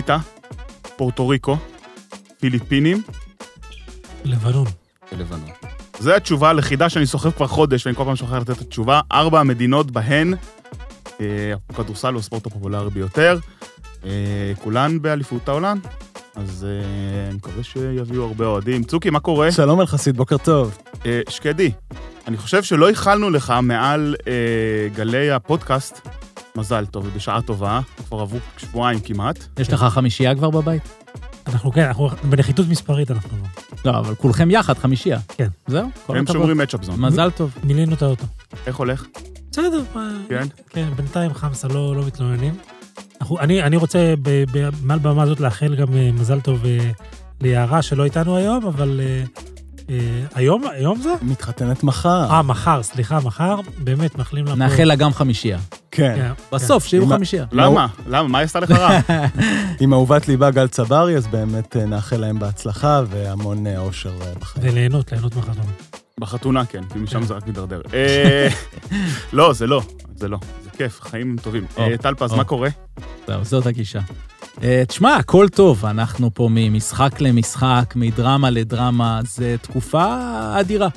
ליטא, פורטו ריקו, פיליפינים לבנון. ולבנון. זו התשובה, לחידה שאני סוחב כבר חודש, ואני כל פעם שוכח לתת את התשובה. ארבע המדינות בהן אה, הכדורסל הוא הספורט הפופולרי ביותר. אה, כולן באליפות העולם. אז אה, אני מקווה שיביאו הרבה אוהדים. צוקי, מה קורה? שלום אלחסיד, בוקר טוב. שקדי, אני חושב שלא איחלנו לך מעל גלי הפודקאסט, מזל טוב ובשעה טובה, כבר עברו שבועיים כמעט. יש לך חמישייה כבר בבית? אנחנו כן, אנחנו בנחיתות מספרית אנחנו לא, אבל כולכם יחד חמישייה. כן. זהו, כל הם. שומרים מצ'אפ זון. מזל טוב. מילאנו את האוטו. איך הולך? בסדר, כן? כן, בינתיים חמסה לא לא מתלוננים. אנחנו- אני אני רוצה ב- ב- מעל במה הזאת לאחל גם אה, מזל טוב אה, ליערה שלא איתנו היום, אבל אה, היום, היום זה? מתחתנת מחר. אה, מחר, סליחה, מחר, באמת, מאחלים לה נאחל לה גם חמישייה. כן. כן, בסוף, שיהיו עם ה- חמישייה. למה? למה? מה היא עשתה לך רע? עם אהובת ליבה גל צברי, אז באמת אה, נאחל להם בהצלחה והמון אה, אושר אה, כן. בחיים. וליהנות, ליהנות מהחתונה. בחתונה כן, כי משם זה רק מידרדר. אה, לא, זה לא, זה לא. זה כיף, חיים טובים. או, אה, טל פז. מה קורה? זהו, זאת הגישה. אה, תשמע, הכל טוב, אנחנו פה ממשחק למשחק, מדרמה לדרמה, זה תקופה אדירה.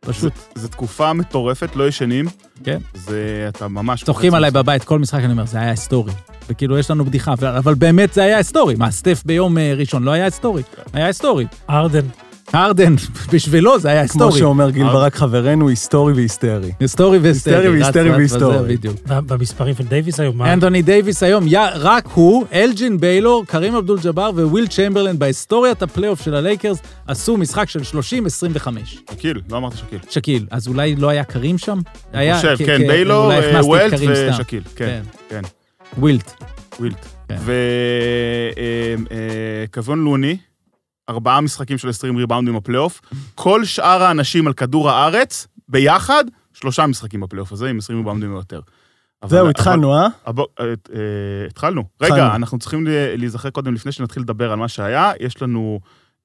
פשוט, זו תקופה מטורפת, לא ישנים. כן. זה, אתה ממש... צוחקים עליי. בבית, כל משחק אני אומר, זה היה היסטורי. וכאילו, יש לנו בדיחה, אבל- באמת זה היה היסטורי. מה, סטף ביום ראשון לא היה היסטורי? היה היסטורי. ארדן, הרדן, בשבילו זה היה כמו היסטורי. שאומר גיל אה. ברק חברנו, היסטורי והיסטרי. היסטורי והיסטרי. היסטרי והיסטורי. במספרים של דייוויס היום, מה? אנתוני דייוויס היום, רק הוא, אלג'ין ביילור, קרים אבדול ג'אבר וויל צ'מברלין בהיסטוריית הפלייאוף של הלייקרס עשו משחק של 30-25. שקיל, לא אמרת שקיל. שקיל, אז אולי לא היה קרים שם? אני חושב, כן, ביילור, אה, וולט סתם. ושקיל. כן, כן. ווילט. ווילט. כן. וכוון לוני, ארבעה משחקים של 20 ריבאונדים בפלייאוף. כל שאר האנשים על כדור הארץ, ביחד, שלושה משחקים בפלייאוף הזה, עם 20 ריבאונדים או יותר. זהו, התחלנו, אה? אה, אה, התחלנו. רגע. אנחנו צריכים להיזכר קודם, לפני שנתחיל לדבר על מה שהיה, יש לנו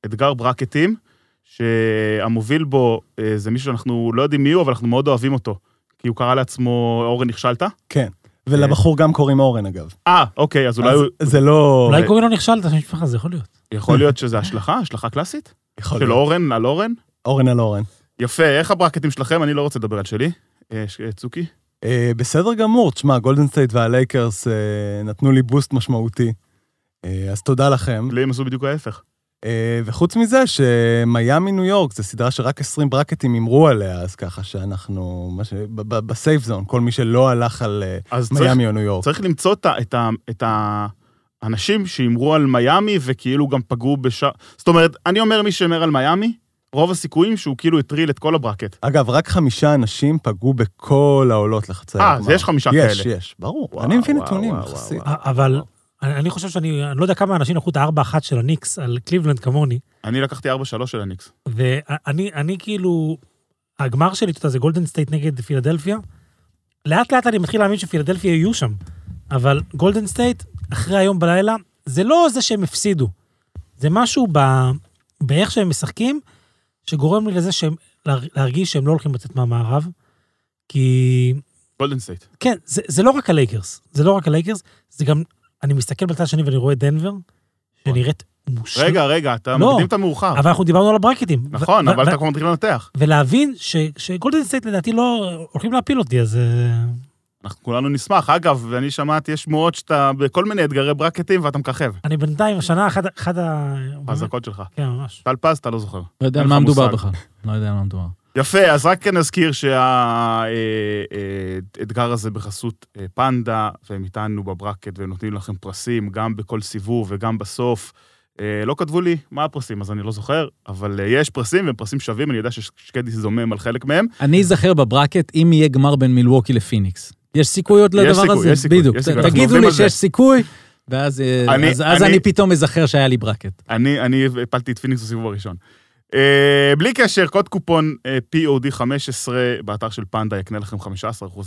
אתגר ברקטים, שהמוביל בו אה, זה מישהו שאנחנו לא יודעים מי הוא, אבל אנחנו מאוד אוהבים אותו. כי הוא קרא לעצמו, אורן נכשלת? כן. ולבחור גם קוראים אורן, אגב. אה, אוקיי, אז אולי אז הוא... זה לא... אולי קוראים לו נכשלת, שם משפחה, זה יכול להיות. יכול להיות שזה השלכה, השלכה קלאסית? יכול של להיות. אורן על אורן? אורן על אורן. יפה, איך הברקטים שלכם? אני לא רוצה לדבר על שלי. אה, ש- אה, צוקי? אה, בסדר גמור, תשמע, גולדן סטייט והלייקרס אה, נתנו לי boost משמעותי. אה, אז תודה לכם. לי הם עשו בדיוק ההפך. אה, וחוץ מזה, שמיאמי ניו יורק זו סדרה שרק 20 ברקטים הימרו עליה, אז ככה שאנחנו ש- בסייף זון, כל מי שלא הלך על אה, מיאמי או ניו יורק. צריך למצוא את, ה- את, את האנשים שהימרו על מיאמי וכאילו גם פגעו בשאר... זאת אומרת, אני אומר מי שהימר על מיאמי, רוב הסיכויים שהוא כאילו הטריל את כל הברקט. אגב, רק חמישה אנשים פגעו בכל העולות לחצי אה. אז יש חמישה יש, כאלה. יש, ברור. וואו, אני מבין נתונים, יחסית. וואו. אבל אני אני חושב שאני, אני לא יודע כמה אנשים לקחו את הארבע אחת של הניקס על קליבלנד כמוני, אני לקחתי 4-3 של הניקס. ואני אני כאילו, הגמר שלי, אתה יודע, זה גולדן סטייט נגד פילדלפיה. לאט לאט אני מתחיל להאמין שפילדלפיה יהיו שם, אבל גולדן סטייט, אחרי היום בלילה, זה לא זה שהם הפסידו. זה משהו ב, באיך שהם משחקים, שגורם לי לזה שהם, להר- להרגיש שהם לא הולכים לצאת מהמערב, כי גולדן סטייט. כן, זה, זה לא רק הלייקרס, זה לא רק הלייקרס, זה גם, אני מסתכל בצד השני ואני רואה דנבר, שנראית מושלם. רגע, רגע, אתה לא. מקדים את המאוחר. אבל אנחנו דיברנו על הברקטים. נכון, ו- אבל ו- אתה כבר מתחיל לנתח. ולהבין ש, שגולדן סטייט לדעתי לא הולכים להפיל אותי, אז... אה, אנחנו כולנו נשמח. אגב, אני שמעתי, יש שמועות שאתה בכל מיני אתגרי ברקטים ואתה מככב. אני בינתיים, השנה אחד, אחד ה... חזקות שלך. כן, ממש. טל פז, אתה לא זוכר. לא יודע על מה מדובר. בכלל. לא יודע על מה מדובר. יפה, אז רק נזכיר שהאתגר הזה בחסות אה, פנדה, והם איתנו בברקט ונותנים לכם פרסים, גם בכל סיבוב וגם בסוף. אה, לא כתבו לי מה הפרסים, אז אני לא זוכר, אבל אה, יש פרסים, והם פרסים שווים, אני יודע ששקדי זומם על חלק מהם. אני אזכר בברקט אם יהיה גמר בין מילווקי לפיניקס. יש סיכוי עוד יש לדבר סיכוי, הזה? יש סיכוי, בדיוק. יש סיכוי, תגידו לי. שיש סיכוי, ואז אה, אני- אז- אז אני- אני פתאום אזכר שהיה לי ברקט. אני, אני הפלתי את פיניקס בסיבוב הראשון. אה, בלי קשר, קוד קופון אה, POD15 באתר של פנדה יקנה לכם 15%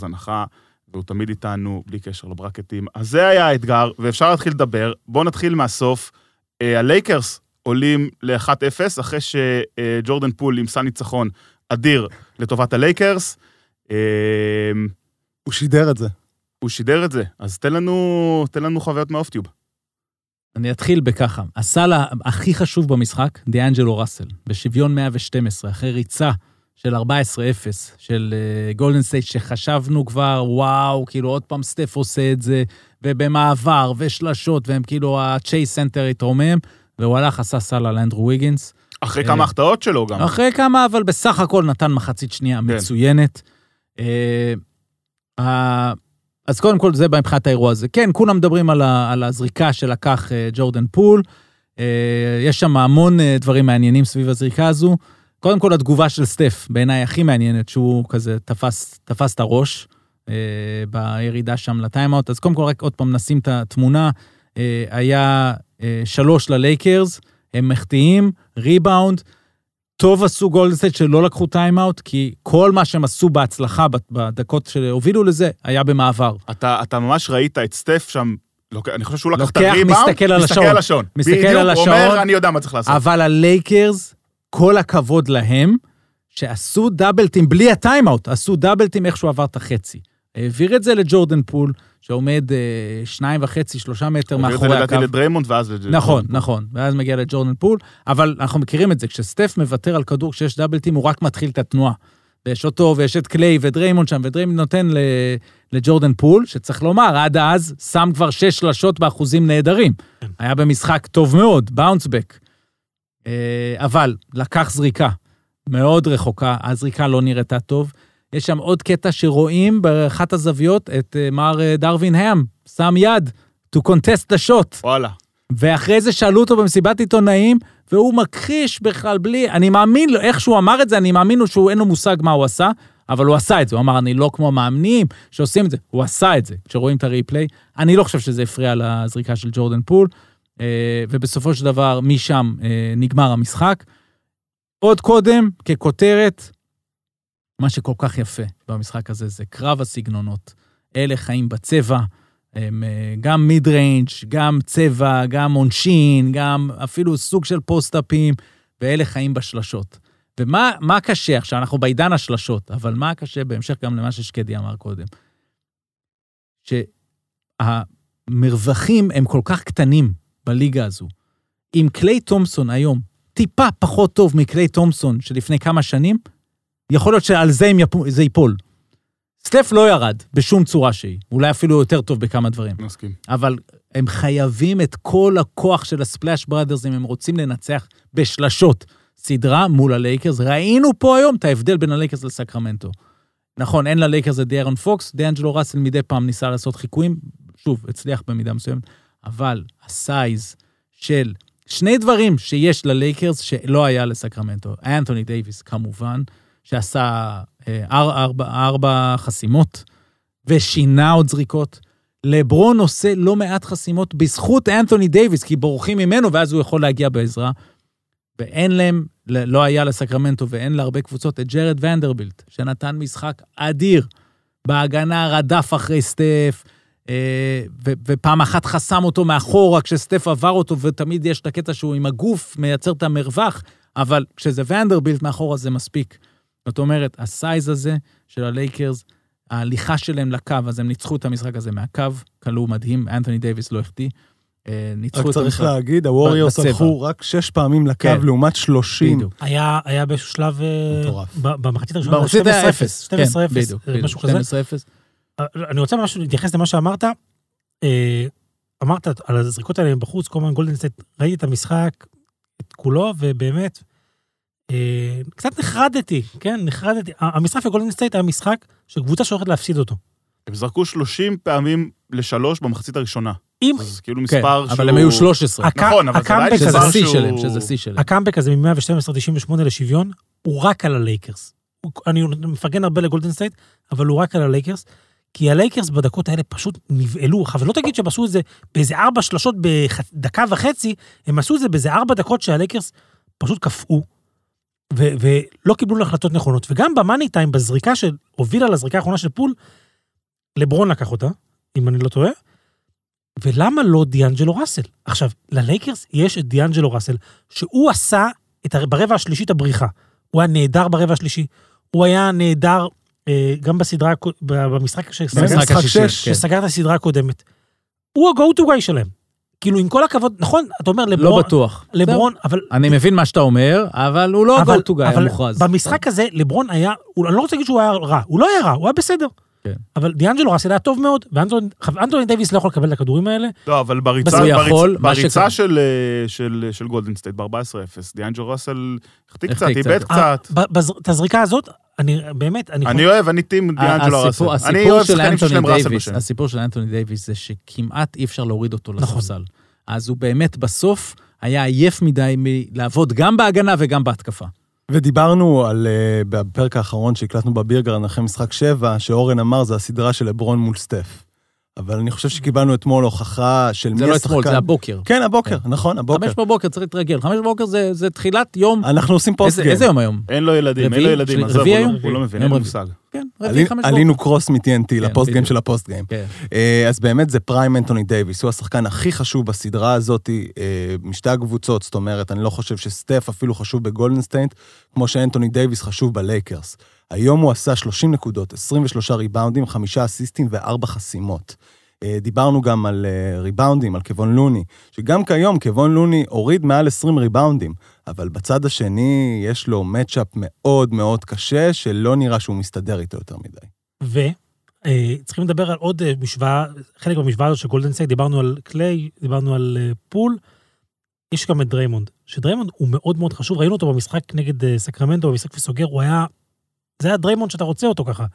הנחה, והוא תמיד איתנו, בלי קשר לברקטים. אז זה היה האתגר, ואפשר להתחיל לדבר. בואו נתחיל מהסוף. אה, הלייקרס עולים ל-1-0, אחרי שג'ורדן פול סל ניצחון אדיר לטובת הלייקרס. הוא שידר את זה. הוא שידר את זה, אז תן לנו, תן לנו חוויות מה off-tube. אני אתחיל בככה. הסל הכי חשוב במשחק, דיאנג'לו ראסל, בשוויון 112, אחרי ריצה של 14-0 של גולדן סטייט, שחשבנו כבר, וואו, כאילו עוד פעם סטף עושה את זה, ובמעבר, ושלשות, והם כאילו, הצ'ייס סנטר התרומם, והוא הלך, עשה סל על אנדרו ויגינס. אחרי אה, כמה החטאות שלו גם. אחרי כמה, אבל בסך הכל נתן מחצית שנייה כן. מצוינת. אה, ה- אז קודם כל, זה מבחינת האירוע הזה. כן, כולם מדברים על, ה, על הזריקה שלקח אה, ג'ורדן פול. אה, יש שם המון אה, דברים מעניינים סביב הזריקה הזו. קודם כל, התגובה של סטף, בעיניי הכי מעניינת, שהוא כזה תפס, תפס את הראש בירידה שם לטיימאוט. אז קודם כל, רק עוד פעם נשים את התמונה. היה שלוש ללייקרס, הם מחטיאים, ריבאונד. טוב עשו גולדן סטייט שלא לקחו טיימאוט, כי כל מה שהם עשו בהצלחה בדקות שהובילו לזה, היה במעבר. אתה, אתה ממש ראית את סטף שם. אני חושב שהוא לקח את הריבאונד, מסתכל על מסתכל השעון. על השעון. מסתכל בדיוק, על הוא השעון. אומר, אני יודע מה צריך לעשות. אבל הלייקרס, כל הכבוד להם, שעשו דאבל טים בלי הטיימאוט, עשו דאבל טים איך שהוא עבר את החצי. העביר את זה לג'ורדן פול, שעומד אה, שניים וחצי, שלושה מטר העביר את זה מאחורי לדעתי הקו. לדריימונד ואז לג'ורדן. נכון, נכון, ואז מגיע לג'ורדן פול, אבל אנחנו מכירים את זה, כשסטף מוותר על כדור כשיש דאבלטים, הוא רק מתחיל את התנועה. ויש אותו, ויש את קליי ודריימונד שם, ודריימונד נותן לג'ורדן פול, שצריך לומר, עד אז שם כבר שש שלשות באחוזים נהדרים. כן. היה במשחק טוב מאוד, bounce back. אבל לקח זריקה מאוד רחוקה, הזריקה לא נראתה טוב. יש שם עוד קטע שרואים באחת הזוויות את אה, מר אה, דרווין האם, שם יד, to contest the shot. וואלה. ואחרי זה שאלו אותו במסיבת עיתונאים, והוא מכחיש בכלל בלי, אני מאמין לו, איך שהוא אמר את זה, אני מאמין לו שהוא אין לו מושג מה הוא עשה, אבל הוא עשה את זה. הוא אמר, אני לא כמו המאמנים שעושים את זה. הוא עשה את זה, כשרואים את הריפליי. אני לא חושב שזה הפריע לזריקה של ג'ורדן פול, אה, ובסופו של דבר, משם נגמר המשחק. עוד קודם, ככותרת, מה שכל כך יפה במשחק הזה זה קרב הסגנונות. אלה חיים בצבע, הם אה, גם mid-range, גם צבע, גם עונשין, גם אפילו סוג של post-up ים, ואלה חיים בשלשות. ומה מה קשה עכשיו? אנחנו בעידן השלשות, אבל מה קשה בהמשך גם למה ששקדי אמר קודם? שהמרווחים הם כל כך קטנים בליגה הזו. אם קליי תומפסון היום טיפה פחות טוב מקליי תומפסון שלפני כמה שנים, יכול להיות שעל זה יפו, זה ייפול. סטף לא ירד בשום צורה שהיא, אולי אפילו יותר טוב בכמה דברים. מסכים. אבל הם חייבים את כל הכוח של הספלאש בראדרס אם הם רוצים לנצח בשלשות סדרה מול הלייקרס. ראינו פה היום את ההבדל בין הלייקרס לסקרמנטו. נכון, אין ללייקרס את דיארון פוקס, דיאנג'לו ראסל מדי פעם ניסה לעשות חיקויים, שוב, הצליח במידה מסוימת, אבל ה size של שני דברים שיש ללייקרס שלא היה לסקרמנטו. אנתוני דייוויס, כמובן, שעשה אה, אר, ארבע, ארבע חסימות, ושינה עוד זריקות. לברון עושה לא מעט חסימות בזכות אנתוני דייוויס, כי בורחים ממנו, ואז הוא יכול להגיע בעזרה. ואין להם, לא היה לסקרמנטו ואין להרבה קבוצות, את ג'רד ונדרבילט, שנתן משחק אדיר. בהגנה רדף אחרי סטף, אה, ו- ופעם אחת חסם אותו מאחורה כשסטף עבר אותו, ותמיד יש את הקטע שהוא עם הגוף מייצר את המרווח, אבל כשזה ונדרבילט מאחורה זה מספיק. זאת אומרת, ה size הזה של הלייקרס, ההליכה שלהם לקו, אז הם ניצחו את המשחק הזה מהקו, כלוא מדהים, אנתוני דייוויס לא החטיא. אה, ניצחו רק את צריך המשחק. להגיד, הווריורס. הלכו רק שש פעמים לקו כן. לעומת 30. בדיוק. היה, היה באיזשהו שלב, אה, מטורף. במחצית הראשונה, במחצית היה 12-0, אפס. 12-0, כן, בדיוק, אה, משהו כזה. 12-0. אה, אני רוצה ממש להתייחס למה שאמרת. אמרת על הזריקות האלה בחוץ, כל הזמן גולדן סטייט, ראיתי את המשחק, את כולו, ובאמת, קצת נחרדתי, כן, נחרדתי. המשחק בגולדן סטייט היה משחק שקבוצה שהולכת להפסיד אותו. הם זרקו 30 פעמים לשלוש במחצית הראשונה. אם אז כאילו כן, מספר שהוא... אבל הם היו 13. הק- נכון, אבל זה עדיין שזה שיא שלהם, שזה שיא שלהם. הקאמבק הזה מ-112-98 לשוויון, הוא רק על הלייקרס. אני מפרגן הרבה לגולדן סטייט, אבל הוא רק על הלייקרס, כי הלייקרס בדקות האלה פשוט נבהלו. אבל לא תגיד שהם עשו את זה באיזה ארבע שלשות בדקה וחצי, הם עשו את זה באיזה ארבע דקות שהלייקרס פשוט קפאו, ו- ולא קיבלו החלטות נכונות. וגם ב money time, בזריקה שהובילה לזריקה האחרונה של פול, לברון לקח אותה, אם אני לא טועה, ולמה לא דיאנג'לו ראסל? עכשיו, ללייקרס יש את דיאנג'לו ראסל, שהוא עשה את, הר- ברבע השלישי את הבריחה. הוא היה נהדר ברבע השלישי. הוא היה נהדר אה, גם בסדרה, במשחק במשחק משחק השישי, שש, כן. שסגר את הסדרה הקודמת. הוא ה-go to guy שלהם. כאילו, עם כל הכבוד, נכון, אתה אומר לא לברון, בטוח. לברון, אבל... אני מבין מה שאתה אומר, אבל הוא לא אבל- go to guy אבל המוכרז. במשחק הזה, לברון היה, אני לא רוצה להגיד שהוא היה רע, הוא לא היה רע, הוא היה בסדר. כן. אבל דיאנג'לו ראסל היה טוב מאוד, ואנטוני דייוויס לא יכול לקבל את הכדורים האלה. לא, אבל בריצה, בסדר, הוא בריצ- יכול, בריצה שקרה- של, אה, של, של גולדן סטייט ב-14-0, דיאנג'ו ראסל החטיא קצת, איבד קצת. את הזריקה הזאת, אני באמת, אני... אני אוהב, אני team דיאנג'לו ראסל. הסיפור, אני הסיפור אוהב של שחקנים שיש אנטוני להם ראסל דייוויס, בשם. הסיפור של אנטוני דייוויס זה שכמעט אי אפשר להוריד אותו נכון. לספסל. אז הוא באמת בסוף היה עייף מדי מלעבוד גם בהגנה וגם בהתקפה. ודיברנו על, אה, בפרק האחרון שהקלטנו בבירגרן אחרי משחק 7, שאורן אמר זה הסדרה של לברון מול סטף. אבל אני חושב שקיבלנו אתמול הוכחה של זה מי לא השחקן. אתמול, זה הבוקר. כן, הבוקר, נכון, הבוקר. חמש בבוקר צריך להתרגל. חמש בבוקר זה זה תחילת יום... אנחנו עושים פוסט איזה גיים. איזה יום היום? אין לו ילדים, אין? לו ילדים, עזוב, רביעי הוא לא- היום? הוא לא מבין, יום אין לו. מושג. כן, רביעי חמש בבוקר. עלינו קרוס מ-TNT כן, ל post game בדיוק. של ה post game. כן. אה, אז באמת זה prime אנטוני דייוויס, הוא השחקן הכי חשוב בסדרה הזאת אה, משתי הקבוצות, זאת אומרת, אני לא חושב שסטף אפילו חשוב בגולדן סטייט, כמו שאנטוני דייוויס חשוב בלייקרס. היום הוא עשה 30 נקודות, 23 ריבאונדים, 5 אסיסטים ו-4 חסימות. אה, דיברנו גם על אה, ריבאונדים, על קוון לוני, שגם כיום קוון לוני הוריד מעל 20 ריבאונדים, אבל בצד השני יש לו matchup מאוד מאוד קשה, שלא נראה שהוא מסתדר איתו יותר מדי. וצריכים לדבר על עוד אה, משוואה, חלק מהמשוואה הזאת של גולדן סטייט, דיברנו על קליי, דיברנו על אה, פול, יש גם את דריימונד, שדריימונד הוא מאוד מאוד חשוב, ראינו אותו במשחק נגד אה, סקרמנטו, במשחק וסוגר, הוא היה, זה היה דריימונד שאתה רוצה אותו ככה.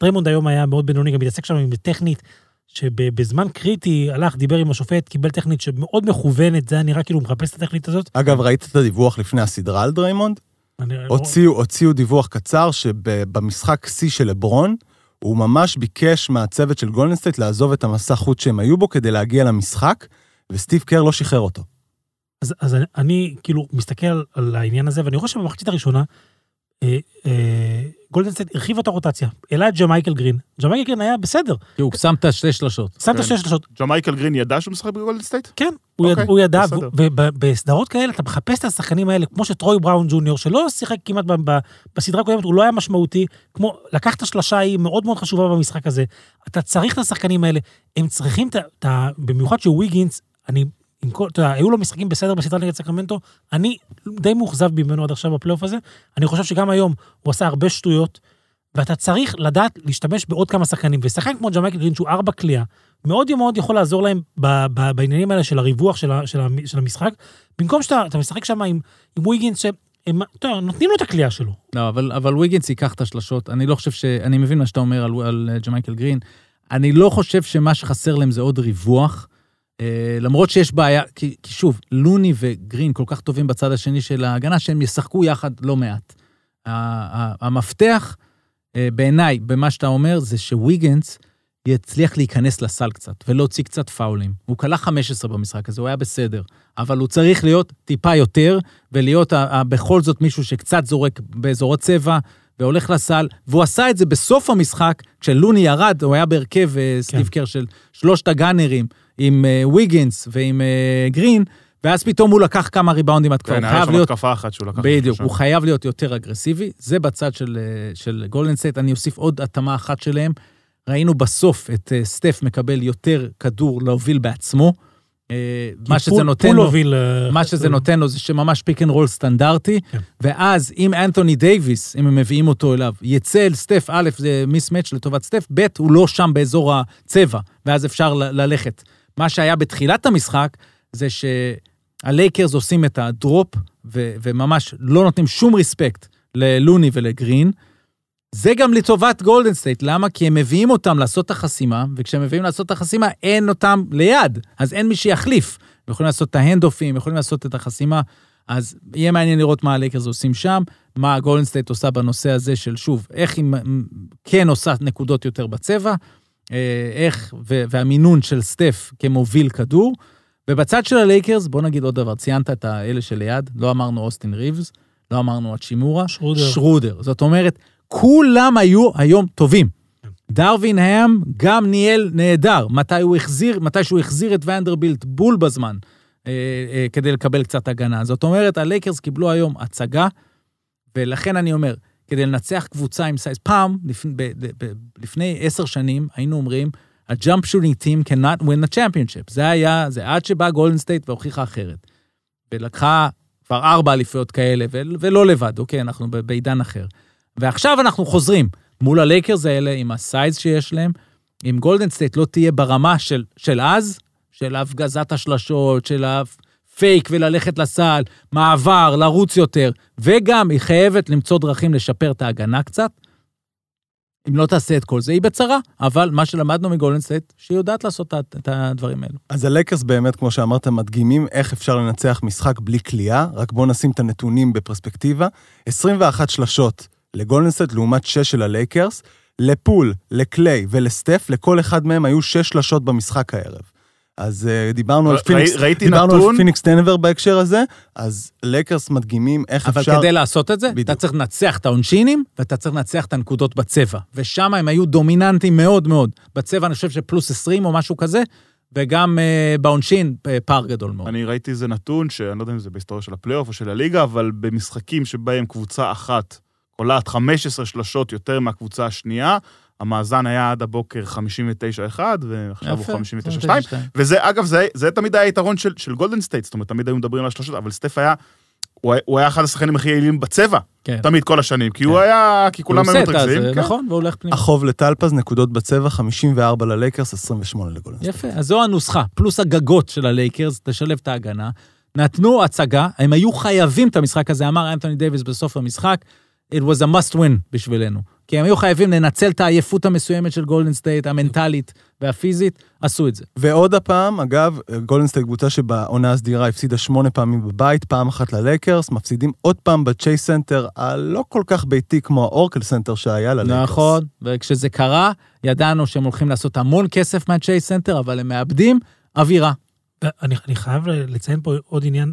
דריימונד היום היה מאוד בינוני, גם התעסק שם עם טכנית, שבזמן קריטי הלך, דיבר עם השופט, קיבל טכנית שמאוד מכוונת, זה היה נראה כאילו הוא מחפש את הטכנית הזאת. אגב, ראית את הדיווח לפני הסדרה על דריימונד? אני- לא- הוציאו, הוציאו דיווח קצר שבמשחק שיא של לברון, הוא ממש ביקש מהצוות של גולדן סטייט לעזוב את המסע חוץ שהם היו בו כדי להגיע למשחק, וסטיב קר לא שחרר אותו. אז, אז אני, אני כאילו מסתכל על העניין הזה, ואני רואה שבמחצית הראשונה, אה, אה, גולדן סטייט הרחיב את הרוטציה, העלה את ג'מייקל גרין. ג'מייקל גרין היה בסדר, כי הוא שם את השתי שלשות. שם את כן. השתי שלושות. ג'מייקל גרין ידע שהוא משחק בגולדן סטייט? כן, הוא, יד, אוקיי, הוא ידע, בסדר. ובסדרות כאלה אתה מחפש את השחקנים האלה, כמו שטרוי בראון ג'וניור, שלא שיחק כמעט בסדרה הקודמת, הוא לא היה משמעותי, כמו, לקח את השלושה ההיא מאוד מאוד חשובה במשחק הזה. אתה צריך את השחקנים האלה, הם צריכים. את ה- במיוחד שוויגינס, אני, עם כל, אתה יודע, היו לו משחקים בסדר בסדרה נגד סקרמנטו, אני די מאוכזב ממנו עד עכשיו בפלייאוף הזה, אני חושב שגם היום הוא עשה הרבה שטויות, ואתה צריך לדעת להשתמש בעוד כמה שחקנים, ושחקן כמו ג'מייקל גרין שהוא ארבע קולע, מאוד מאוד יכול לעזור להם ב, ב, בעניינים האלה של הריווח של, ה, של, ה, של המשחק, במקום שאתה אתה משחק שם עם, עם וויגינס, אתה יודע, נותנים לו את הקליעה שלו. לא, אבל, אבל ויגינס ייקח את השלשות. אני לא חושב ש... אני מבין מה שאתה אומר על, על ג'מייקל גרין. אני לא חושב שמה שחסר להם זה עוד ריווח. אה, למרות שיש בעיה, כי, כי שוב, לוני וגרין כל כך טובים בצד השני של ההגנה, שהם ישחקו יחד לא מעט. המפתח, אה, בעיניי, במה שאתה אומר, זה שוויגנס יצליח להיכנס לסל קצת, ולהוציא קצת פאולים. הוא כלה 15 במשחק הזה, הוא היה בסדר. אבל הוא צריך להיות טיפה יותר, ולהיות בכל זאת מישהו שקצת זורק באזורי צבע, והולך לסל, והוא עשה את זה בסוף המשחק, כשלוני ירד, הוא היה בהרכב אה, סטיב קר של שלושת הגאנרים, עם אה, ויגינס ועם אה, גרין, ואז פתאום הוא לקח כמה ריבאונדים עד כבר, כן, היה חייב שם להיות התקפה אחת שהוא לקח. בדיוק. הוא חייב להיות יותר אגרסיבי. זה בצד של, אה, של גולדן סטייט. אני אוסיף עוד התאמה אחת שלהם. ראינו בסוף את אה, סטף מקבל יותר כדור להוביל בעצמו. אה, מה שזה פול- נותן פול לו, הוביל, אה, מה שזה נותן לו זה שממש pick and roll סטנדרטי, כן. ואז אם אנטוני דייוויס, אם הם מביאים אותו אליו, יצא אל סטף, א', זה mismatch לטובת סטף, ב', הוא לא שם באזור הצבע, ואז אפשר ל- ללכת. מה שהיה בתחילת המשחק, זה שהלייקרס עושים את ה drop, ו- וממש לא נותנים שום respect ללוני ולגרין. זה גם לטובת גולדן סטייט, למה? כי הם מביאים אותם לעשות את החסימה, וכשהם מביאים לעשות את החסימה, אין אותם ליד, אז אין מי שיחליף. הם יכולים לעשות את ההנד-אופים, יכולים לעשות את החסימה, אז יהיה מעניין לראות מה הלייקרס עושים שם, מה גולדן סטייט עושה בנושא הזה של, שוב, איך היא כן עושה נקודות יותר בצבע, איך, ו- והמינון של סטף כמוביל כדור. ובצד של הלייקרס, בוא נגיד עוד דבר, ציינת את האלה שליד, לא אמרנו אוסטין ריבס, לא אמרנו האצ'ימורה, שרודר. שרודר. זאת אומרת, כולם היו היום טובים. דרווין האם גם ניהל נהדר, מתי הוא החזיר, מתי שהוא החזיר את ונדרבילט בול בזמן, אה, אה, כדי לקבל קצת הגנה. זאת אומרת, הלייקרס קיבלו היום הצגה, ולכן אני אומר, כדי לנצח קבוצה עם size, פעם, לפני עשר שנים, היינו אומרים, a jump shooting team cannot win the championship. זה היה, זה עד שבאה גולדן סטייט והוכיחה אחרת. ולקחה כבר ארבע אליפויות כאלה, ולא לבד, אוקיי, אנחנו בעידן אחר. ועכשיו אנחנו חוזרים מול הלייקרס האלה, עם ה size שיש להם, אם גולדן סטייט לא תהיה ברמה של, של אז, של הפגזת השלשות, של הפייק וללכת לסל, מעבר, לרוץ יותר, וגם היא חייבת למצוא דרכים לשפר את ההגנה קצת. אם לא תעשה את כל זה, היא בצרה, אבל מה שלמדנו מגולדן סטייט, שהיא יודעת לעשות את- הדברים האלו. אז הלייקרס באמת, כמו שאמרת, מדגימים איך אפשר לנצח משחק בלי קליעה, רק בואו נשים את הנתונים בפרספקטיבה. 21 שלשות לגולדן סטייט לעומת 6 של הלייקרס, לפול, לקליי ולסטף, לכל אחד מהם היו 6 שלשות במשחק הערב. אז uh, דיברנו על ראי- פיניקס, ראיתי דיברנו נתון- על פיניקס דנבר בהקשר הזה, אז לייקרס מדגימים איך אבל אפשר... כדי לעשות את זה, בדיוק. אתה צריך לנצח את העונשינים, ואתה צריך לנצח את הנקודות בצבע. ושם הם היו דומיננטיים מאוד מאוד. בצבע אני חושב שפלוס 20 או משהו כזה, וגם uh, בעונשין uh, פער גדול מאוד. אני ראיתי איזה נתון, שאני לא יודע אם זה בהיסטוריה של הפלייאוף או של הליגה, אבל במשחקים שבהם קבוצה אחת קולעת 15 שלשות יותר מהקבוצה השנייה, המאזן היה עד הבוקר 59-1, ועכשיו הוא 59-2. וזה, אגב, זה, זה תמיד היה היתרון של, של גולדן סטייט, זאת אומרת, תמיד היו מדברים על השלושות, אבל סטף היה, הוא, היה- הוא היה אחד השחקנים הכי יעילים בצבע, כן. תמיד, כל השנים, כי הוא כן. היה, כי כולם הוא היו עושה את מתרכזים. זה, כן. נכון, והוא הולך פנימה. החוב לטלפז, נקודות בצבע, 54 ללייקרס, 28 לגולדנסט. יפה, אז זו הנוסחה, פלוס הגגות של הלייקרס, תשלב את ההגנה. נתנו הצגה, הם היו חייבים את המשחק הזה, אמר אנתוני דייוויס בסוף המשחק, it was a must win בשבילנו. כי הם היו חייבים לנצל את העייפות המסוימת של גולדן סטייט, המנטלית והפיזית, עשו את זה. ועוד הפעם, אגב, גולדן סטייט קבוצה שבעונה הסדירה הפסידה שמונה פעמים בבית, פעם אחת ללייקרס, מפסידים עוד פעם בצ'ייס סנטר, הלא כל כך ביתי כמו האורקל סנטר שהיה ללייקרס. נכון, וכשזה קרה, ידענו שהם הולכים לעשות המון כסף מהצ'ייס סנטר, אבל הם מאבדים אווירה. אני, אני חייב לציין פה עוד עניין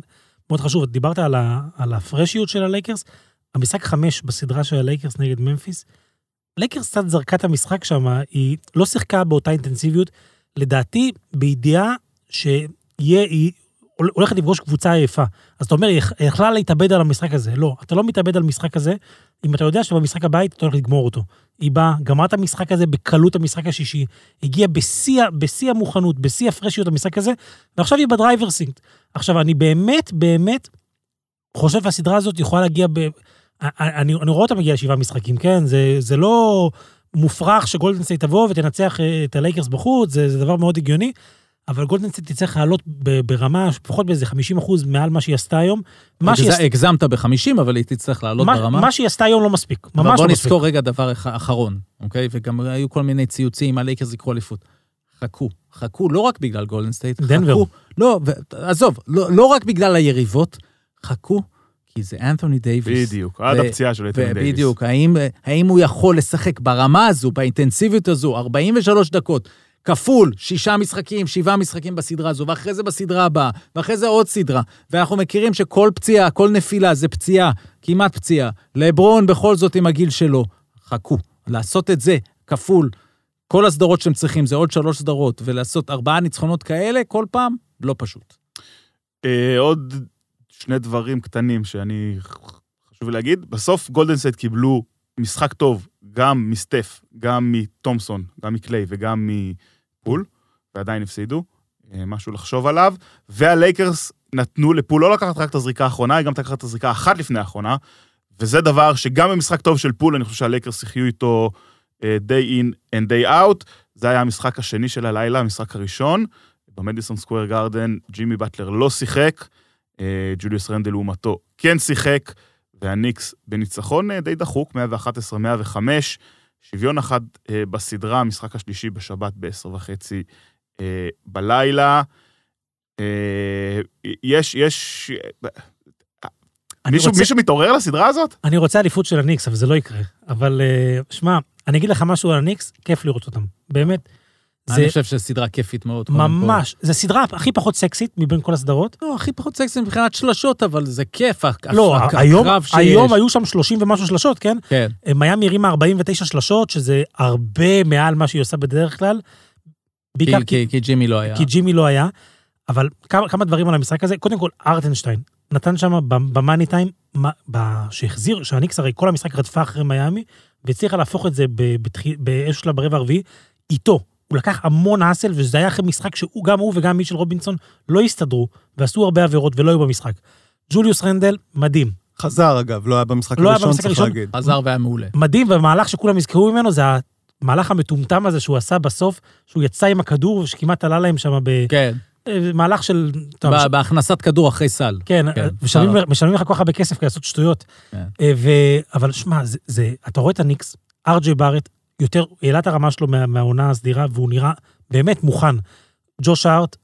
מאוד חשוב. דיברת על, ה, על הפרשיות של הלייקרס. המשחק חמש בסדרה של הלייקרס נגד ממפיס, לייקרס קצת זרקה את המשחק שם, היא לא שיחקה באותה אינטנסיביות, לדעתי בידיעה שיהיה, היא הולכת לפגוש קבוצה עייפה. אז אתה אומר, היא יכלה להתאבד על המשחק הזה. לא, אתה לא מתאבד על המשחק הזה, אם אתה יודע שבמשחק הבא אתה הולך לגמור אותו. היא באה, גמרה את המשחק הזה בקלות המשחק השישי, הגיעה בשיא, בשיא המוכנות, בשיא הפרשיות המשחק הזה, ועכשיו היא ב driver's seat. עכשיו, אני באמת, באמת חושב שהסדרה הזאת יכולה להגיע ב... אני, אני רואה אותה מגיעה לשבעה משחקים, כן? זה, זה לא מופרך שגולדן סטייט תבוא ותנצח אה, את הלייקרס בחוץ, זה, זה דבר מאוד הגיוני, אבל גולדן סטייט תצטרך לעלות ברמה, לפחות באיזה 50 אחוז מעל מה שהיא עשתה היום. מה שהיא עשתה- הגזמת ב-50, אבל היא תצטרך לעלות מה, ברמה. מה שהיא עשתה היום לא מספיק, ממש בוא לא מספיק. נזכור רגע דבר אח- אחרון, אוקיי? וגם היו כל מיני ציוצים, הלייקרס יקחו אליפות. חכו, חכו, לא רק בגלל גולדן סטייט, דנבר. חכו, לא, עזוב, לא, לא רק בגלל היריבות, חכו, כי זה אנתוני דייוויס. בדיוק, עד הפציעה של אנתוני דייוויס. בדיוק, האם, האם הוא יכול לשחק ברמה הזו, באינטנסיביות הזו, 43 דקות, כפול שישה משחקים, שבעה משחקים בסדרה הזו, ואחרי זה בסדרה הבאה, ואחרי זה עוד סדרה. ואנחנו מכירים שכל פציעה, כל נפילה זה פציעה, כמעט פציעה. לברון בכל זאת עם הגיל שלו. חכו, לעשות את זה כפול, כל הסדרות שהם צריכים זה עוד שלוש סדרות, ולעשות ארבעה ניצחונות כאלה כל פעם, לא פשוט. אה, עוד שני דברים קטנים שאני, חשוב להגיד. בסוף גולדנסט קיבלו משחק טוב, גם מסטף, גם מתומסון, גם מקליי וגם מפול, ועדיין הפסידו. אה, משהו לחשוב עליו. והלייקרס נתנו לפול לא לקחת רק את הזריקה האחרונה, היא גם לקחת את הזריקה אחת לפני האחרונה. וזה דבר שגם במשחק טוב של פול, אני חושב שהלייקרס יחיו איתו אה, day in and day out. זה היה המשחק השני של הלילה, המשחק הראשון. במדיסון סקוויר גארדן, ג'ימי באטלר לא שיחק, ג'וליוס רנדל לעומתו כן שיחק, והניקס בניצחון אה, די דחוק, 111-105, שוויון אחד אה, בסדרה, המשחק השלישי בשבת ב-10 וחצי אה, בלילה. אה, יש, יש... מישהו, רוצה- מישהו מתעורר לסדרה הזאת? אני רוצה אליפות של הניקס, אבל זה לא יקרה. אבל אה, שמע, אני אגיד לך משהו על הניקס, כיף לראות אותם. באמת. זה אני חושב שסדרה כיפית מאוד. ממש, זה סדרה הכי פחות סקסית מבין כל הסדרות. לא, הכי פחות סקסי מבחינת שלשות, אבל זה כיף, לא, הק- היום, הקרב שיש. היום היו שם 30 ומשהו שלשות, כן? כן. מיאמי הרימה 49 שלשות, שזה הרבה מעל מה שהיא עושה בדרך כלל. בעיקר כי- כי, כי- ג'ימי לא היה. כי ג'ימי לא היה. אבל כמה, כמה דברים על המשחק הזה. קודם כל, ארטנשטיין נתן שם במאני טיים, שהחזיר, שהניקס הרי כל המשחק רדפה אחרי מיאמי, והצליחה להפוך את זה באיזשהו שלב ברבע הרביעי, איתו. הוא לקח המון האסל, וזה היה אחרי משחק שהוא, גם הוא וגם מישל רובינסון, לא הסתדרו, ועשו הרבה עבירות ולא היו במשחק. ג'וליוס רנדל, מדהים. חזר אגב, לא היה במשחק לא הראשון, צריך הראשון. להגיד. חזר והיה מעולה. מדהים, והמהלך שכולם יזכרו ממנו זה המהלך המטומטם הזה שהוא עשה בסוף, שהוא יצא עם הכדור, שכמעט עלה להם שם כן, במהלך של... טוב, ב- בהכנסת כדור אחרי סל. כן, כן, משלמים, בסדר. משלמים לך כל כך הרבה כסף כדי לעשות שטויות. כן. אה, ו... אבל שמע, זה, זה, אתה רואה את הניקס, ארג'י בארט, יותר, העלה את הרמה שלו מה, מהעונה הסדירה, והוא נראה באמת מוכן. ג'וש הארט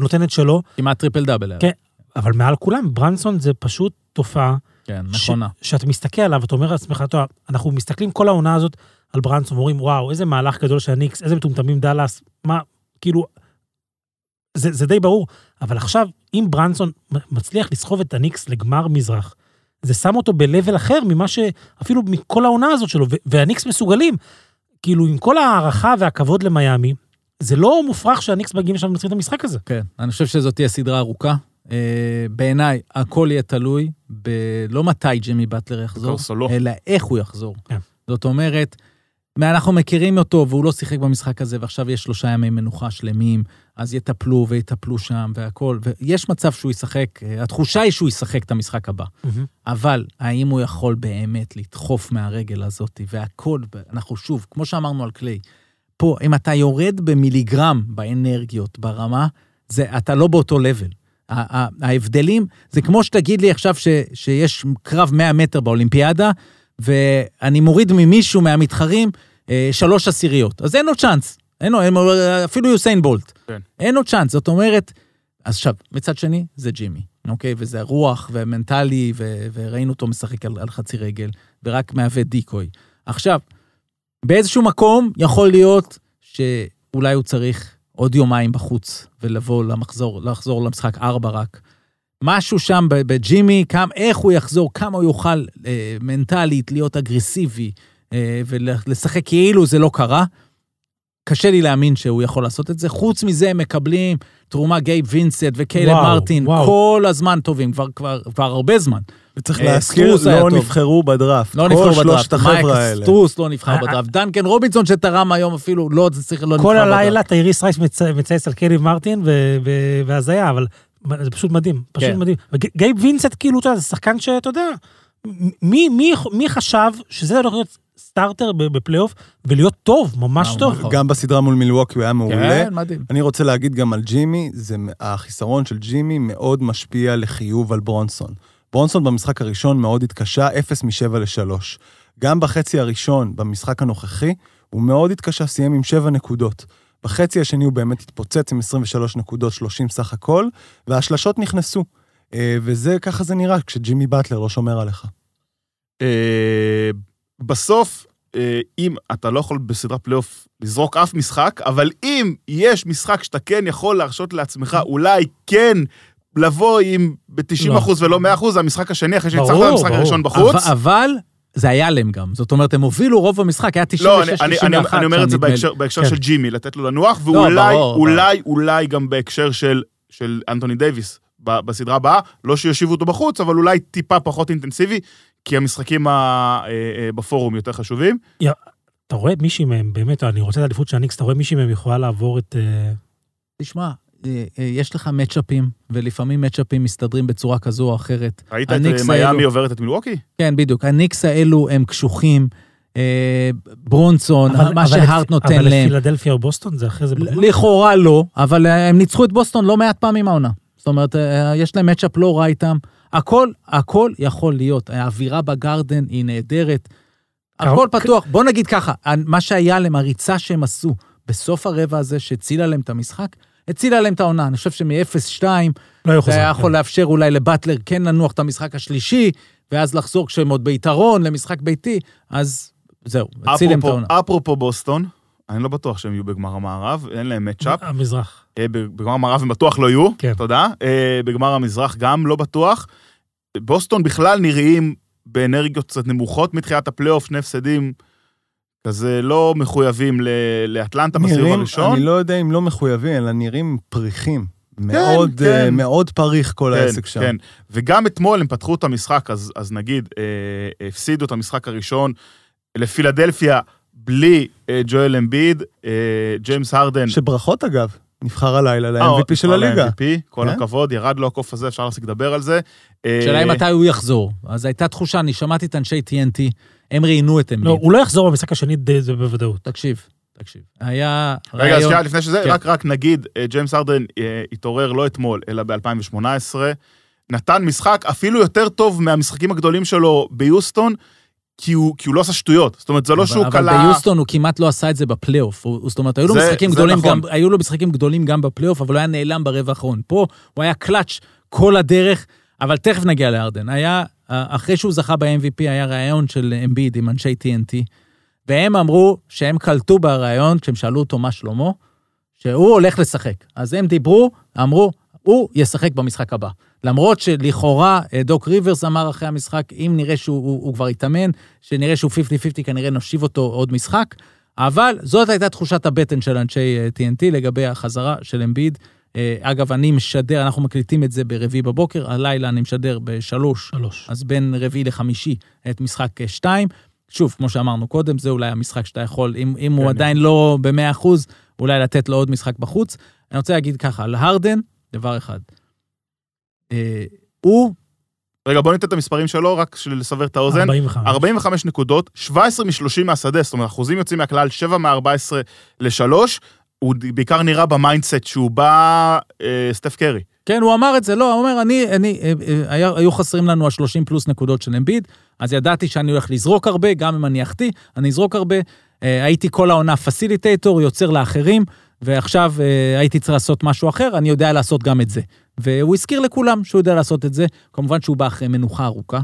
נותן את שלו, כמעט טריפל דאבל. כן. אבל מעל כולם, ברנסון זה פשוט תופעה. כן, ש- נכונה. שאתה מסתכל עליו, אתה אומר לעצמך, אתה, אנחנו מסתכלים כל העונה הזאת על ברנסון, ואומרים, וואו, איזה מהלך גדול של הניקס, איזה מטומטמים דאלאס, מה, כאילו, זה, זה די ברור. אבל עכשיו, אם ברנסון מצליח לסחוב את הניקס לגמר מזרח, זה שם אותו ב-level אחר ממה ש... אפילו מכל העונה הזאת שלו, והניקס מסוגלים. כאילו, עם כל הערכה והכבוד למיאמי, זה לא מופרך שהניקס מגיעים לשם ומנצחים את המשחק הזה. כן, אני חושב שזאת תהיה סדרה ארוכה. אה, בעיניי, הכל יהיה תלוי בלא מתי ג'ימי באטלר יחזור, קורסולו. אלא איך הוא יחזור. כן. זאת אומרת, אנחנו מכירים אותו, והוא לא שיחק במשחק הזה, ועכשיו יש שלושה ימי מנוחה שלמים, אז יטפלו ויטפלו שם והכל, ויש מצב שהוא ישחק, אה, התחושה היא שהוא ישחק את המשחק הבא. אבל האם הוא יכול באמת לדחוף מהרגל הזאת, והכל, אנחנו שוב, כמו שאמרנו על קליי, פה, אם אתה יורד במיליגרם באנרגיות, ברמה, זה, אתה לא באותו לבל. ההבדלים, זה כמו שתגיד לי עכשיו ש, שיש קרב 100 מטר באולימפיאדה, ואני מוריד ממישהו מהמתחרים אה, שלוש עשיריות. אז אין לו צ'אנס. אין לו, אפילו יוסיין בולט. כן. אין לו צ'אנס. זאת אומרת, אז עכשיו, מצד שני, זה ג'ימי, אוקיי? וזה הרוח והמנטלי, ו- וראינו אותו משחק על, על חצי רגל, ורק מהווה דיקוי. עכשיו, באיזשהו מקום יכול להיות שאולי הוא צריך עוד יומיים בחוץ, ולבוא למחזור, לחזור למשחק ארבע רק. משהו שם בג'ימי, כמה, איך הוא יחזור, כמה הוא יוכל אה, מנטלית להיות אגרסיבי אה, ולשחק כאילו זה לא קרה. קשה לי להאמין שהוא יכול לעשות את זה. חוץ מזה, הם מקבלים תרומה גייב וינסט וקיילב וואו, מרטין, וואו. כל הזמן טובים, כבר, כבר, כבר הרבה זמן. וצריך אה, להזכיר, לא. נבחרו בדראפט. לא נבחרו כל שלושת בדראפט. מייק החבר'ה האלה. סטרוס לא נבחר אה, בדראפט. דנקן רובינסון שתרם היום אפילו, לא צריך, לא נבחר כל בדראפט. הלילה תייריס רייס מצ- מצייץ על קיילב מרטין והזיה, אבל זה פשוט מדהים, פשוט כן. מדהים. וגייב וינסט, כאילו, אתה יודע, זה שחקן שאתה יודע, מי, מי, מי חשב שזה הולך להיות starter בפלייאוף ולהיות טוב, ממש אה, טוב. נכון. גם בסדרה מול מילווקי הוא היה מעולה. כן, מדהים. אני רוצה להגיד גם על ג'ימי, זה, החיסרון של ג'ימי מאוד משפיע לחיוב על ברונסון. ברונסון במשחק הראשון מאוד התקשה, 0 מ-7 ל-3. גם בחצי הראשון, במשחק הנוכחי, הוא מאוד התקשה, סיים עם 7 נקודות. בחצי השני הוא באמת התפוצץ עם 23 נקודות, 30 סך הכל, והשלשות נכנסו. אה, וזה, ככה זה נראה כשג'ימי באטלר לא שומר עליך. בסוף, אה, אם אתה לא יכול בסדרת פלייאוף לזרוק אף משחק, אבל אם יש משחק שאתה כן יכול להרשות לעצמך, אולי כן לבוא עם ב-90% לא. ולא 100%, זה המשחק השני, אחרי שניצחת ברור, במשחק ברור. הראשון בחוץ. אבל, אבל זה היה להם גם. זאת אומרת, הם הובילו רוב המשחק, היה 96-61 לא, אני, אני, אני, אני אומר את זה. בהקשר, בהקשר כן. של ג'ימי, לתת לו לנוח, לא, ואולי, ברור, אולי, אולי גם בהקשר של, של אנטוני דייוויס בסדרה הבאה, לא שיושיבו אותו בחוץ, אבל אולי טיפה פחות אינטנסיבי, כי המשחקים אה, אה, בפורום יותר חשובים. אתה רואה מישהי מהם, באמת, אני רוצה את האליפות של הניקס, אתה רואה מישהי מהם יכולה לעבור את... אה, תשמע, יש לך מצ'אפים, ולפעמים מצ'אפים מסתדרים בצורה כזו או אחרת. ראית את האלו- מיאמי עוברת את מילווקי? כן, בדיוק. הניקס האלו הם קשוחים, ברונסון, אבל- מה אבל שהארט נותן אבל להם. לפילדלפיה או בוסטון זה אחרי זה... בגמר? לכאורה לא, אבל הם ניצחו את בוסטון לא מעט פעמים העונה. זאת אומרת, יש להם מצ'אפ לא רע איתם. הכל, הכל יכול להיות. האווירה בגרדן היא נהדרת. הכל פתוח. בוא נגיד ככה, מה שהיה להם, הריצה שהם עשו בסוף הרבע הזה, שהצילה להם את המשחק, הצילה להם את העונה. אני חושב שמ-0-2, לא זה היה. יכול לאפשר אולי לבטלר כן לנוח את המשחק השלישי, ואז לחזור כשהם עוד ביתרון למשחק ביתי, אז זהו, הציל להם את העונה. אפרופו בוסטון, אני לא בטוח שהם יהיו בגמר המערב, אין להם matchup. המזרח. אה, בגמר המערב הם בטוח לא יהיו, כן. תודה. אה, בגמר המזרח גם לא בטוח. בוסטון בכלל נראים באנרגיות קצת נמוכות מתחילת הפלייאוף, שני הפסדים כזה לא מחויבים ל- לאטלנטה בסיבוב נראים, הראשון. אני לא יודע אם לא מחויבים, אלא נראים פריכים. מאוד, כן. אה, מאוד פריך כל כן, העסק שם. כן, וגם אתמול הם פתחו את המשחק, אז, אז נגיד, אה, הפסידו את המשחק הראשון לפילדלפיה בלי אה, ג'ואל אמביד, אה, ג'יימס הרדן. שברכות אגב, נבחר הלילה אה, ל-MVP של הליגה. ל-MVP, כל כן? הכבוד, ירד לו הקוף הזה, אפשר להפסיק לדבר על זה. אה, השאלה אם מתי הוא יחזור. אז הייתה תחושה, אני שמעתי את אנשי TNT, הם ראיינו את אמביד. לא, הוא לא יחזור במשחק השני, די- זה בוודאות. תקשיב, תקשיב. היה רגע, אז ראיון... שנייה, לפני שזה, כן. רק, רק נגיד, אה, ג'יימס הרדן אה, התעורר לא אתמול, אלא ב-2018, נתן משחק אפילו יותר טוב מהמשחקים הגדולים שלו ביוסטון, כי הוא, כי הוא לא עשה שטויות. זאת אומרת, זה לא שהוא אבל קלע... ביוסטון הוא כמעט לא עשה את זה בפלייאוף. זאת אומרת, היו לו זה- משחקים זה גדולים נכון. גם, היו לו משחקים גדולים גם בפלייאוף, אבל הוא היה נעלם ברבע האחרון. פה הוא היה קלאץ' כל הדרך, אבל תכף נגיע להארדן. היה, אחרי שהוא זכה ב-MVP, היה ראיון של אמביד עם אנשי TNT, והם אמרו שהם קלטו בראיון, כשהם שאלו אותו מה שלמה, שהוא הולך לשחק. אז הם דיברו, אמרו, הוא ישחק במשחק הבא. למרות שלכאורה אה, דוק ריברס אמר אחרי המשחק, אם נראה שהוא הוא, הוא כבר התאמן, שנראה שהוא 50-50, כנראה נושיב אותו עוד משחק. אבל זאת הייתה תחושת הבטן של אנשי אה, TNT לגבי החזרה של אמביד. אה, אגב, אני משדר, אנחנו מקליטים את זה ברביעי בבוקר, הלילה אני משדר בשלוש, שלוש. אז בין רביעי לחמישי את משחק אה, שתיים. שוב, כמו שאמרנו קודם, זה אולי המשחק שאתה יכול, אם, אם הוא כן. עדיין לא ב-100%, אולי לתת לו עוד משחק בחוץ. אני רוצה להגיד ככה, על הרדן, דבר אחד. אה, הוא, רגע, בוא ניתן את המספרים שלו, רק בשביל לסבר את האוזן. 45. 45 נקודות, 17 מ-30 מהשדה, זאת אומרת, אחוזים יוצאים מהכלל, 7 מ-14 ל-3. הוא בעיקר נראה ב mindset שהוא בא אה, סטף קרי. כן, הוא אמר את זה, לא, הוא אומר, אני, אני, אה, אה, היה, היו חסרים לנו ה-30 פלוס נקודות של אמביד, אז ידעתי שאני הולך לזרוק הרבה, גם אם אני אחטיא, אני אזרוק הרבה. אה, הייתי כל העונה פסיליטייטור, יוצר לאחרים, ועכשיו אה, הייתי צריך לעשות משהו אחר, אני יודע לעשות גם את זה. והוא הזכיר לכולם שהוא יודע לעשות את זה, כמובן שהוא בא אחרי מנוחה ארוכה.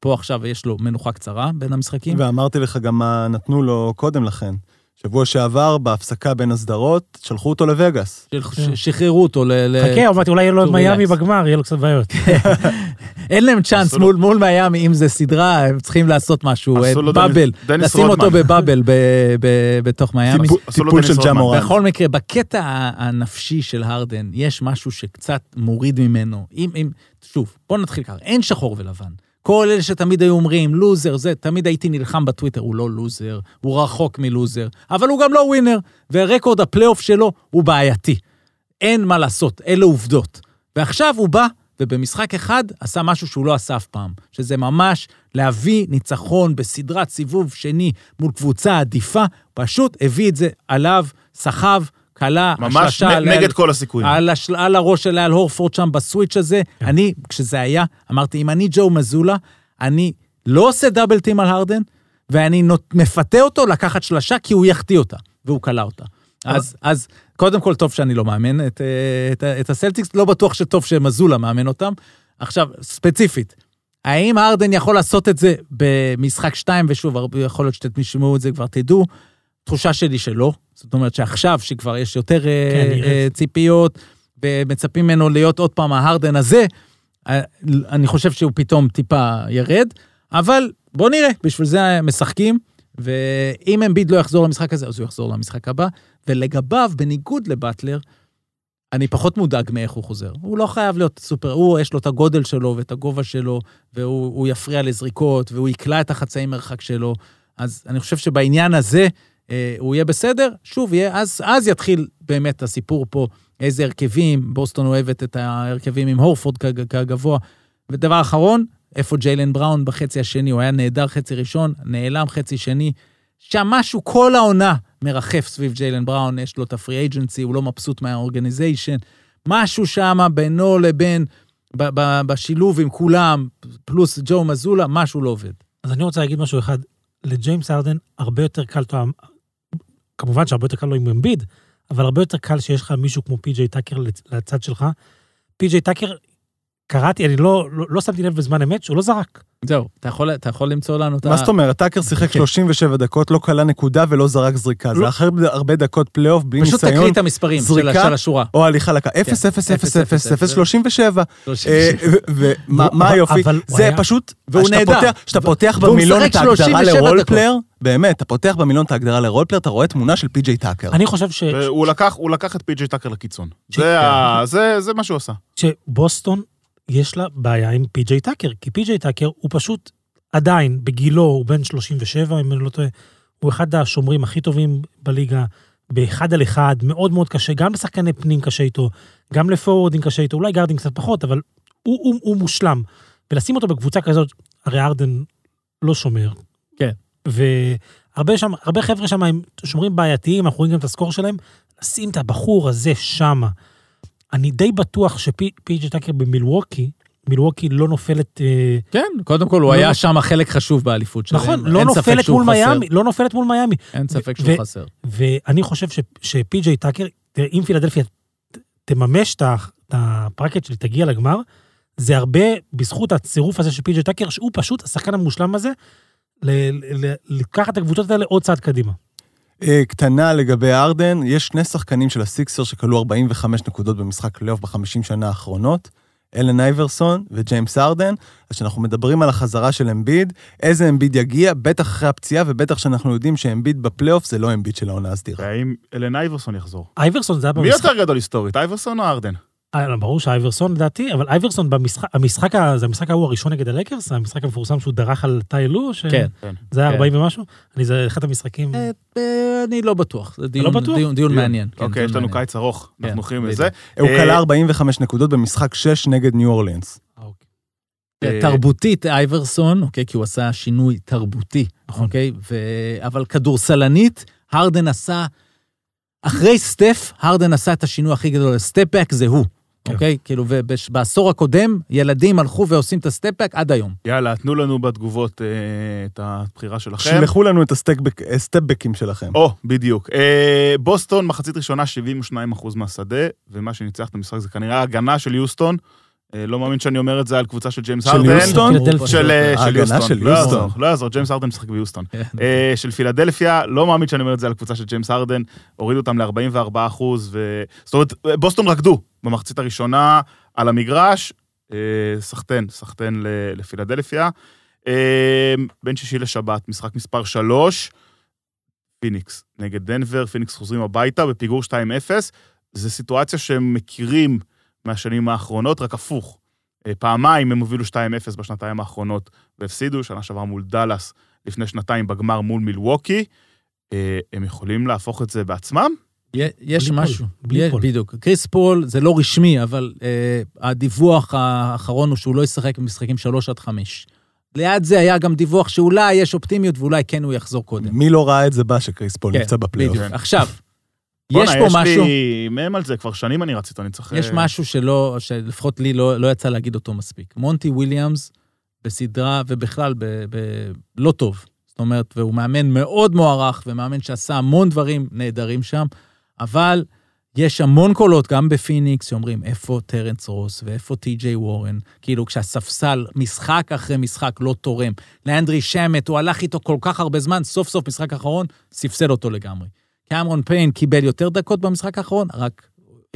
פה עכשיו יש לו מנוחה קצרה בין המשחקים. ואמרתי לך גם מה נתנו לו קודם לכן. שבוע שעבר, בהפסקה בין הסדרות, שלחו אותו לווגאס. ש- שחררו אותו ל... חכה, אמרתי, אולי יהיה לו to מיאמי. בגמר, יהיה לו קצת בעיות. אין להם צ'אנס מול, מול מיאמי, אם זה סדרה, הם צריכים לעשות משהו, אה, באבל, לשים אותו. בבאבל ב- ב- בתוך מיאמי. טיפול- של מורנט. בכל מקרה, בקטע הנפשי של הרדן, יש משהו שקצת מוריד ממנו. אם, אם, שוב, בוא נתחיל ככה, אין שחור ולבן. כל אלה שתמיד היו אומרים, לוזר, זה, תמיד הייתי נלחם בטוויטר, הוא לא לוזר, הוא רחוק מלוזר, אבל הוא גם לא ווינר, ורקורד הפלייאוף שלו הוא בעייתי. אין מה לעשות, אלה עובדות. ועכשיו הוא בא, ובמשחק אחד עשה משהו שהוא לא עשה אף פעם, שזה ממש להביא ניצחון בסדרת סיבוב שני מול קבוצה עדיפה, פשוט הביא את זה עליו, סחב, כלה, ממש נ- על- נגד כל הסיכויים. על, השל... על הראש של אל הורפורד שם בסוויץ' הזה. כן. אני, כשזה היה, אמרתי, אם אני ג'ו מזולה, אני לא עושה דאבל טים על הרדן, ואני נות... מפתה אותו לקחת שלשה, כי הוא יחטיא אותה, והוא כלה אותה. אז, אז קודם כל, טוב שאני לא מאמן את, את, את הסלטיקס, לא בטוח שטוב שמזולה מאמן אותם. עכשיו, ספציפית, האם הרדן יכול לעשות את זה במשחק שתיים, ושוב, הרבה- יכול להיות שאתם תשמעו את זה, כבר תדעו. תחושה שלי שלא. זאת אומרת שעכשיו, שכבר יש יותר אה, כן. אה, ציפיות, ומצפים ממנו להיות עוד פעם ההרדן הזה, אה, אני חושב שהוא פתאום טיפה ירד, אבל בוא נראה, בשביל זה משחקים, ואם אמביד לא יחזור למשחק הזה, אז הוא יחזור למשחק הבא, ולגביו, בניגוד לבטלר, אני פחות מודאג מאיך הוא חוזר. הוא לא חייב להיות סופר, הוא, יש לו את הגודל שלו ואת הגובה שלו, והוא הוא יפריע לזריקות, והוא יקלע את החצאי מרחק שלו. אז אני חושב שבעניין הזה, הוא יהיה בסדר. שוב, יהיה, אז, אז יתחיל באמת הסיפור פה, איזה הרכבים, בוסטון אוהבת את ההרכבים עם הורפורד כג- כגבוה. ודבר אחרון, איפה ג'יילן בראון בחצי השני, הוא היה נהדר חצי ראשון, נעלם חצי שני. שם משהו כל העונה מרחף סביב ג'יילן בראון, יש לו את ה free agency, הוא לא מבסוט מה organization. משהו שם בינו לבין, ב- ב- בשילוב עם כולם, פלוס ג'ו מזולה, משהו לא עובד. אז אני רוצה להגיד משהו אחד. לג'יימס הארדן הרבה יותר קל, כמובן שהרבה יותר קל לו עם אמביד, אבל הרבה יותר קל שיש לך מישהו כמו פי.ג'יי טאקר לצ- לצד שלך. פי.ג'יי טאקר, קראתי, אני לא, לא, לא שמתי לב בזמן אמת שהוא לא זרק. זהו, אתה יכול, אתה יכול למצוא לנו את ה... מה זאת אומרת? טאקר שיחק כן. 37 דקות, לא קלע נקודה ולא זרק זריקה. זה לא. אחרי הרבה דקות פלייאוף, בלי פשוט תקריא ניסיון, את המספרים של, זריקה. של השורה. או הליכה לקו. 0, 0, 0, 0, 0, 37. אה, ומה היופי? זה היה- פשוט, והוא נהדר. כשאתה פותח במילון את ההגדרה 37 ל role player, באמת, אתה פותח במילון את ההגדרה ל role player, אתה רואה תמונה של פי.ג'יי טאקר. אני חושב ש, הוא לקח את פי.ג'יי טאקר לקיצון. זה זה- זה מה שהוא עשה. שבוסטון, יש לה בעיה עם פי.ג'יי טאקר, כי פי.ג'יי טאקר הוא פשוט עדיין, בגילו, הוא בן 37, אם אני לא טועה, הוא אחד השומרים הכי טובים בליגה, באחד על אחד, מאוד מאוד קשה, גם לשחקני פנים קשה איתו, גם לפורורדים קשה איתו, אולי גארדים קצת פחות, אבל הוא, הוא, הוא מושלם. ולשים אותו בקבוצה כזאת, הרי ארדן לא שומר. כן. והרבה שם, הרבה חבר'ה שם הם שומרים בעייתיים, אנחנו רואים גם את הסקור שלהם, לשים את הבחור הזה שמה. אני די בטוח שפי.ג'י טאקר במילווקי, מילווקי לא נופלת... אה, כן, קודם כל, הוא לא היה שם החלק חשוב באליפות שלהם. נכון, לא נופלת מול. מיאמי, לא נופלת מול מיאמי. אין ספק שהוא חסר. ואני חושב ש- שפי.ג'יי טאקר, תראה, אם פילדלפיה תממש את ה predict שלי, תגיע לגמר, זה הרבה בזכות הצירוף הזה של פי.ג'יי טאקר, שהוא פשוט השחקן המושלם הזה, לקחת את הקבוצות האלה עוד צעד קדימה. אה, קטנה לגבי הארדן, יש שני שחקנים של הסיקסר שקלעו 45 נקודות במשחק פלייאוף ב-50 שנה האחרונות, אלן אייברסון וג'יימס הארדן. אז כשאנחנו מדברים על החזרה של אמביד, איזה אמביד יגיע, בטח אחרי הפציעה, ובטח שאנחנו יודעים שאמביד בפלייאוף זה לא אמביד של העונה הסדירה. והאם אלן אייברסון יחזור? אייברסון זה היה מי במשחק... יותר גדול היסטורית, אייברסון או הארדן? אה, לא, ברור שאייברסון לדעתי, אבל אייברסון במשחק, המשחק, זה המשחק ההוא הראשון נגד הלייקרס, המשחק המפורסם שהוא דרך על טיילו, ש... כן. זה היה כן. 40 ומשהו? אני, זה אחד המשחקים... אה, אה, אני לא בטוח, זה דיון בטוח? דיון- דיון מעניין. כן, אוקיי, יש דיון לנו מעניין. קיץ ארוך, כן, אנחנו הולכים בדיוק. לזה. הוא קלע 45 נקודות במשחק 6 נגד ניו אורלינס. אוקיי. תרבותית אייברסון, אוקיי, כי הוא עשה שינוי תרבותי, נכון. אוקיי? ו... אבל כדורסלנית, הרדן עשה, אחרי סטף, הרדן עשה את השינוי הכי גדול, step-back זה הוא, כן. אוקיי? כאילו, ובעשור הקודם, ילדים הלכו ועושים את ה step-back עד היום. יאללה, תנו לנו בתגובות אה, את הבחירה שלכם. שלחו לנו את ה step-back- הסטפבקים שלכם. או, בדיוק. אה, בוסטון, מחצית ראשונה, 72% מהשדה, ומה שניצח את המשחק זה כנראה ההגנה של יוסטון. אה, לא מאמין שאני אומר את זה על קבוצה של ג'יימס הרדן. של, אה, יוסטון. של לא יוסטון. לא יעזור, ג'יימס הרדן משחק ביוסטון. כן. אה, של פילדלפיה, לא מאמין שאני אומר את זה על קבוצה של ג'יימס הרדן, הורידו אותם ל-44 אחוז, ו... זאת אומרת, בוסטון רקדו במחצית הראשונה על המגרש, אה, סחטיין, סחטיין ל- לפילדלפיה. אה, בין שישי לשבת, משחק מספר 3, פיניקס נגד דנבר, פיניקס חוזרים הביתה בפיגור 2-0. זו סיטואציה שהם מכירים מהשנים האחרונות, רק הפוך. אה, פעמיים הם הובילו 2-0 בשנתיים האחרונות והפסידו, שנה שעברה מול דאלאס, לפני שנתיים בגמר מול מילווקי. אה, הם יכולים להפוך את זה בעצמם? יש בלי משהו. פול, בלי פול. בדיוק. קריס פול זה לא רשמי, אבל אה, הדיווח האחרון הוא שהוא לא ישחק במשחקים 3 עד 5. ליד זה היה גם דיווח שאולי יש אופטימיות ואולי כן הוא יחזור קודם. מי לא ראה את זה בא שקריס פול כן, נמצא בפלייאוף? עכשיו, יש פה משהו, יש לי מם על זה, כבר שנים אני רציתי, אני צריך... יש אה, משהו שלא, שלפחות לי לא, לא יצא להגיד אותו מספיק. מונטי וויליאמס בסדרה, ובכלל, ב, ב, לא טוב. זאת אומרת, והוא מאמן מאוד מוערך, ומאמן שעשה המון דברים נהדרים שם, אבל יש המון קולות, גם בפיניקס, שאומרים, איפה טרנס רוס ואיפה טי.ג'יי וורן? כאילו, כשהספסל, משחק אחרי משחק, לא תורם. לאנדרי שמט, הוא הלך איתו כל כך הרבה זמן, סוף סוף משחק אחרון, ספסל אותו לגמרי. קמרון פיין קיבל יותר דקות במשחק האחרון, רק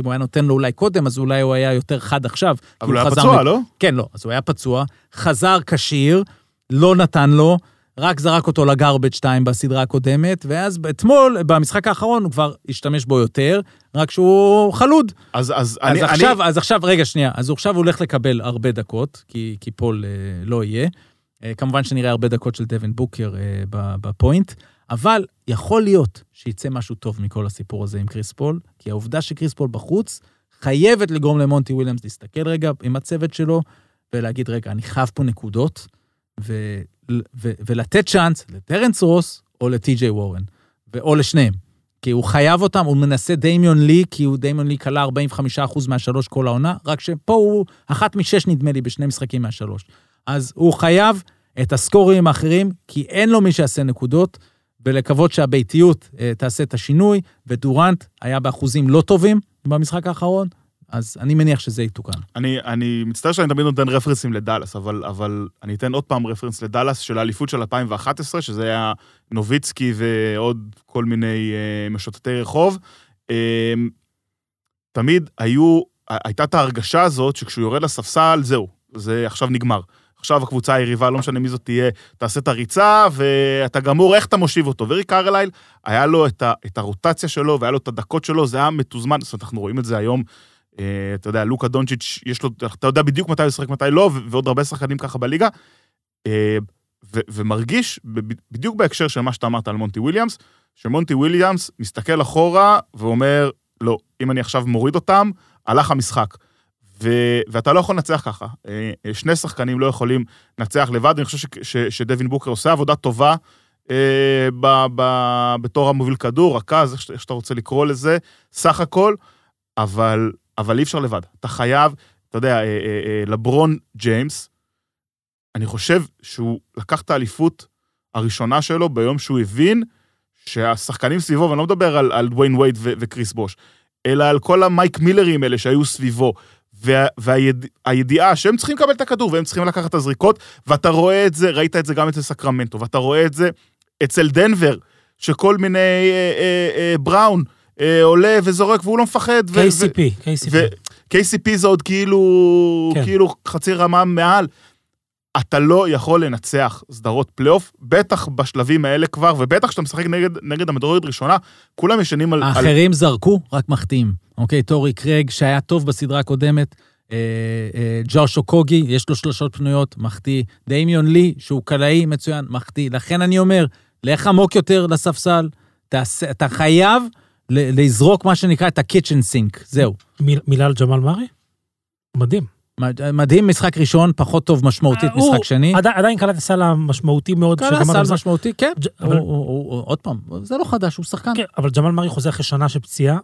אם הוא היה נותן לו אולי קודם, אז אולי הוא היה יותר חד עכשיו. אבל הוא היה פצוע, מ- לא? כן, לא, אז הוא היה פצוע, חזר כשיר, לא נתן לו, רק זרק אותו לגרבג' 2 בסדרה הקודמת, ואז אתמול, במשחק האחרון, הוא כבר השתמש בו יותר, רק שהוא חלוד. אז, אז, אז אני... עכשיו, אני... אז עכשיו, רגע, שנייה, אז הוא עכשיו הולך לקבל הרבה דקות, כי, כי פול אה, לא יהיה. אה, כמובן שנראה הרבה דקות של דווין בוקר אה, ב- ב point, אבל יכול להיות שיצא משהו טוב מכל הסיפור הזה עם קריס פול, כי העובדה שקריס פול בחוץ, חייבת לגרום למונטי וויליאמס להסתכל רגע עם הצוות שלו, ולהגיד, רגע, אני חייב פה נקודות, ו, ו, ולתת צ'אנס לטרנס רוס או לטי.ג'יי וורן, ו- או לשניהם. כי הוא חייב אותם, הוא מנסה דמיון לי, כי הוא דמיון לי קלע 45% מהשלוש כל העונה, רק שפה הוא אחת משש נדמה לי בשני משחקים מהשלוש. אז הוא חייב את הסקורים האחרים, כי אין לו מי שיעשה נקודות, ולקוות שהביתיות אה, תעשה את השינוי, ודורנט היה באחוזים לא טובים במשחק האחרון, אז אני מניח שזה יתוקן. אני, אני מצטער שאני תמיד נותן רפרנסים לדאלאס, אבל, אבל אני אתן עוד פעם רפרנס לדאלאס של האליפות של 2011, שזה היה נוביצקי ועוד כל מיני אה, משוטטי רחוב. אה, תמיד היו, הייתה את ההרגשה הזאת שכשהוא יורד לספסל, זהו, זה עכשיו נגמר. עכשיו הקבוצה היריבה, לא משנה מי זאת תהיה, תעשה את הריצה, ואתה גמור, איך אתה מושיב אותו? וריק קרלייל, היה לו את, ה, את הרוטציה שלו, והיה לו את הדקות שלו, זה היה מתוזמן, זאת אומרת, אנחנו רואים את זה היום אה, אתה יודע, לוקה דונצ'יץ', יש לו, אתה יודע בדיוק מתי הוא ישחק, מתי לא, ועוד הרבה שחקנים ככה בליגה. אה, ו- ומרגיש, בדיוק בהקשר של מה שאתה אמרת על מונטי וויליאמס, שמונטי וויליאמס מסתכל אחורה ואומר, לא, אם אני עכשיו מוריד אותם, הלך המשחק. ו- ואתה לא יכול לנצח ככה. אה, אה, שני שחקנים לא יכולים לנצח לבד, אני חושב ש- ש- שדווין בוקר עושה עבודה טובה אה, ב- ב- בתור המוביל כדור, רכז, איך שאתה- רוצה לקרוא לזה, סך הכל, אבל, אבל אי אפשר לבד. אתה חייב, אתה יודע, אה, אה, אה, לברון ג'יימס, אני חושב שהוא לקח את האליפות הראשונה שלו ביום שהוא הבין שהשחקנים סביבו, ואני לא מדבר על, על דוויין וייד ו- וקריס בוש, אלא על כל המייק מילרים האלה שהיו סביבו, והידיעה שהם צריכים לקבל את הכדור והם צריכים לקחת את הזריקות, ואתה רואה את זה, ראית את זה גם אצל סקרמנטו, ואתה רואה את זה אצל דנבר, שכל מיני אה, אה, אה, בראון אה, עולה וזורק והוא לא מפחד. ו- ו- KCP, KCP. ו-KCP זה עוד כאילו, כן. כאילו חצי רמה מעל. אתה לא יכול לנצח סדרות פלייאוף, בטח בשלבים האלה כבר, ובטח כשאתה משחק נגד, נגד המדורגת ראשונה, כולם ישנים על... על... האחרים זרקו, רק מחטיאים. אוקיי, טורי קרג, שהיה טוב בסדרה הקודמת, אה, אה, ג'וש אוקוגי, יש לו שלושות פנויות, מחטיא. דמיון לי, שהוא קלעי מצוין, מחטיא. לכן אני אומר, לך עמוק יותר לספסל, תעשה, אתה חייב לזרוק מה שנקרא את ה-kitchen sink, זהו. מיל- מילה על ג'מאל מארי? מדהים. מדהים, משחק ראשון, פחות טוב משמעותית, אה, משחק שני. עדי- עדיין קלט הסל המשמעותי מאוד. שגמר סל. משמעותי, כן. עוד פעם, זה לא חדש, הוא שחקן. כן, אבל ג'מאל מארי חוזר אחרי שנה של פציעה,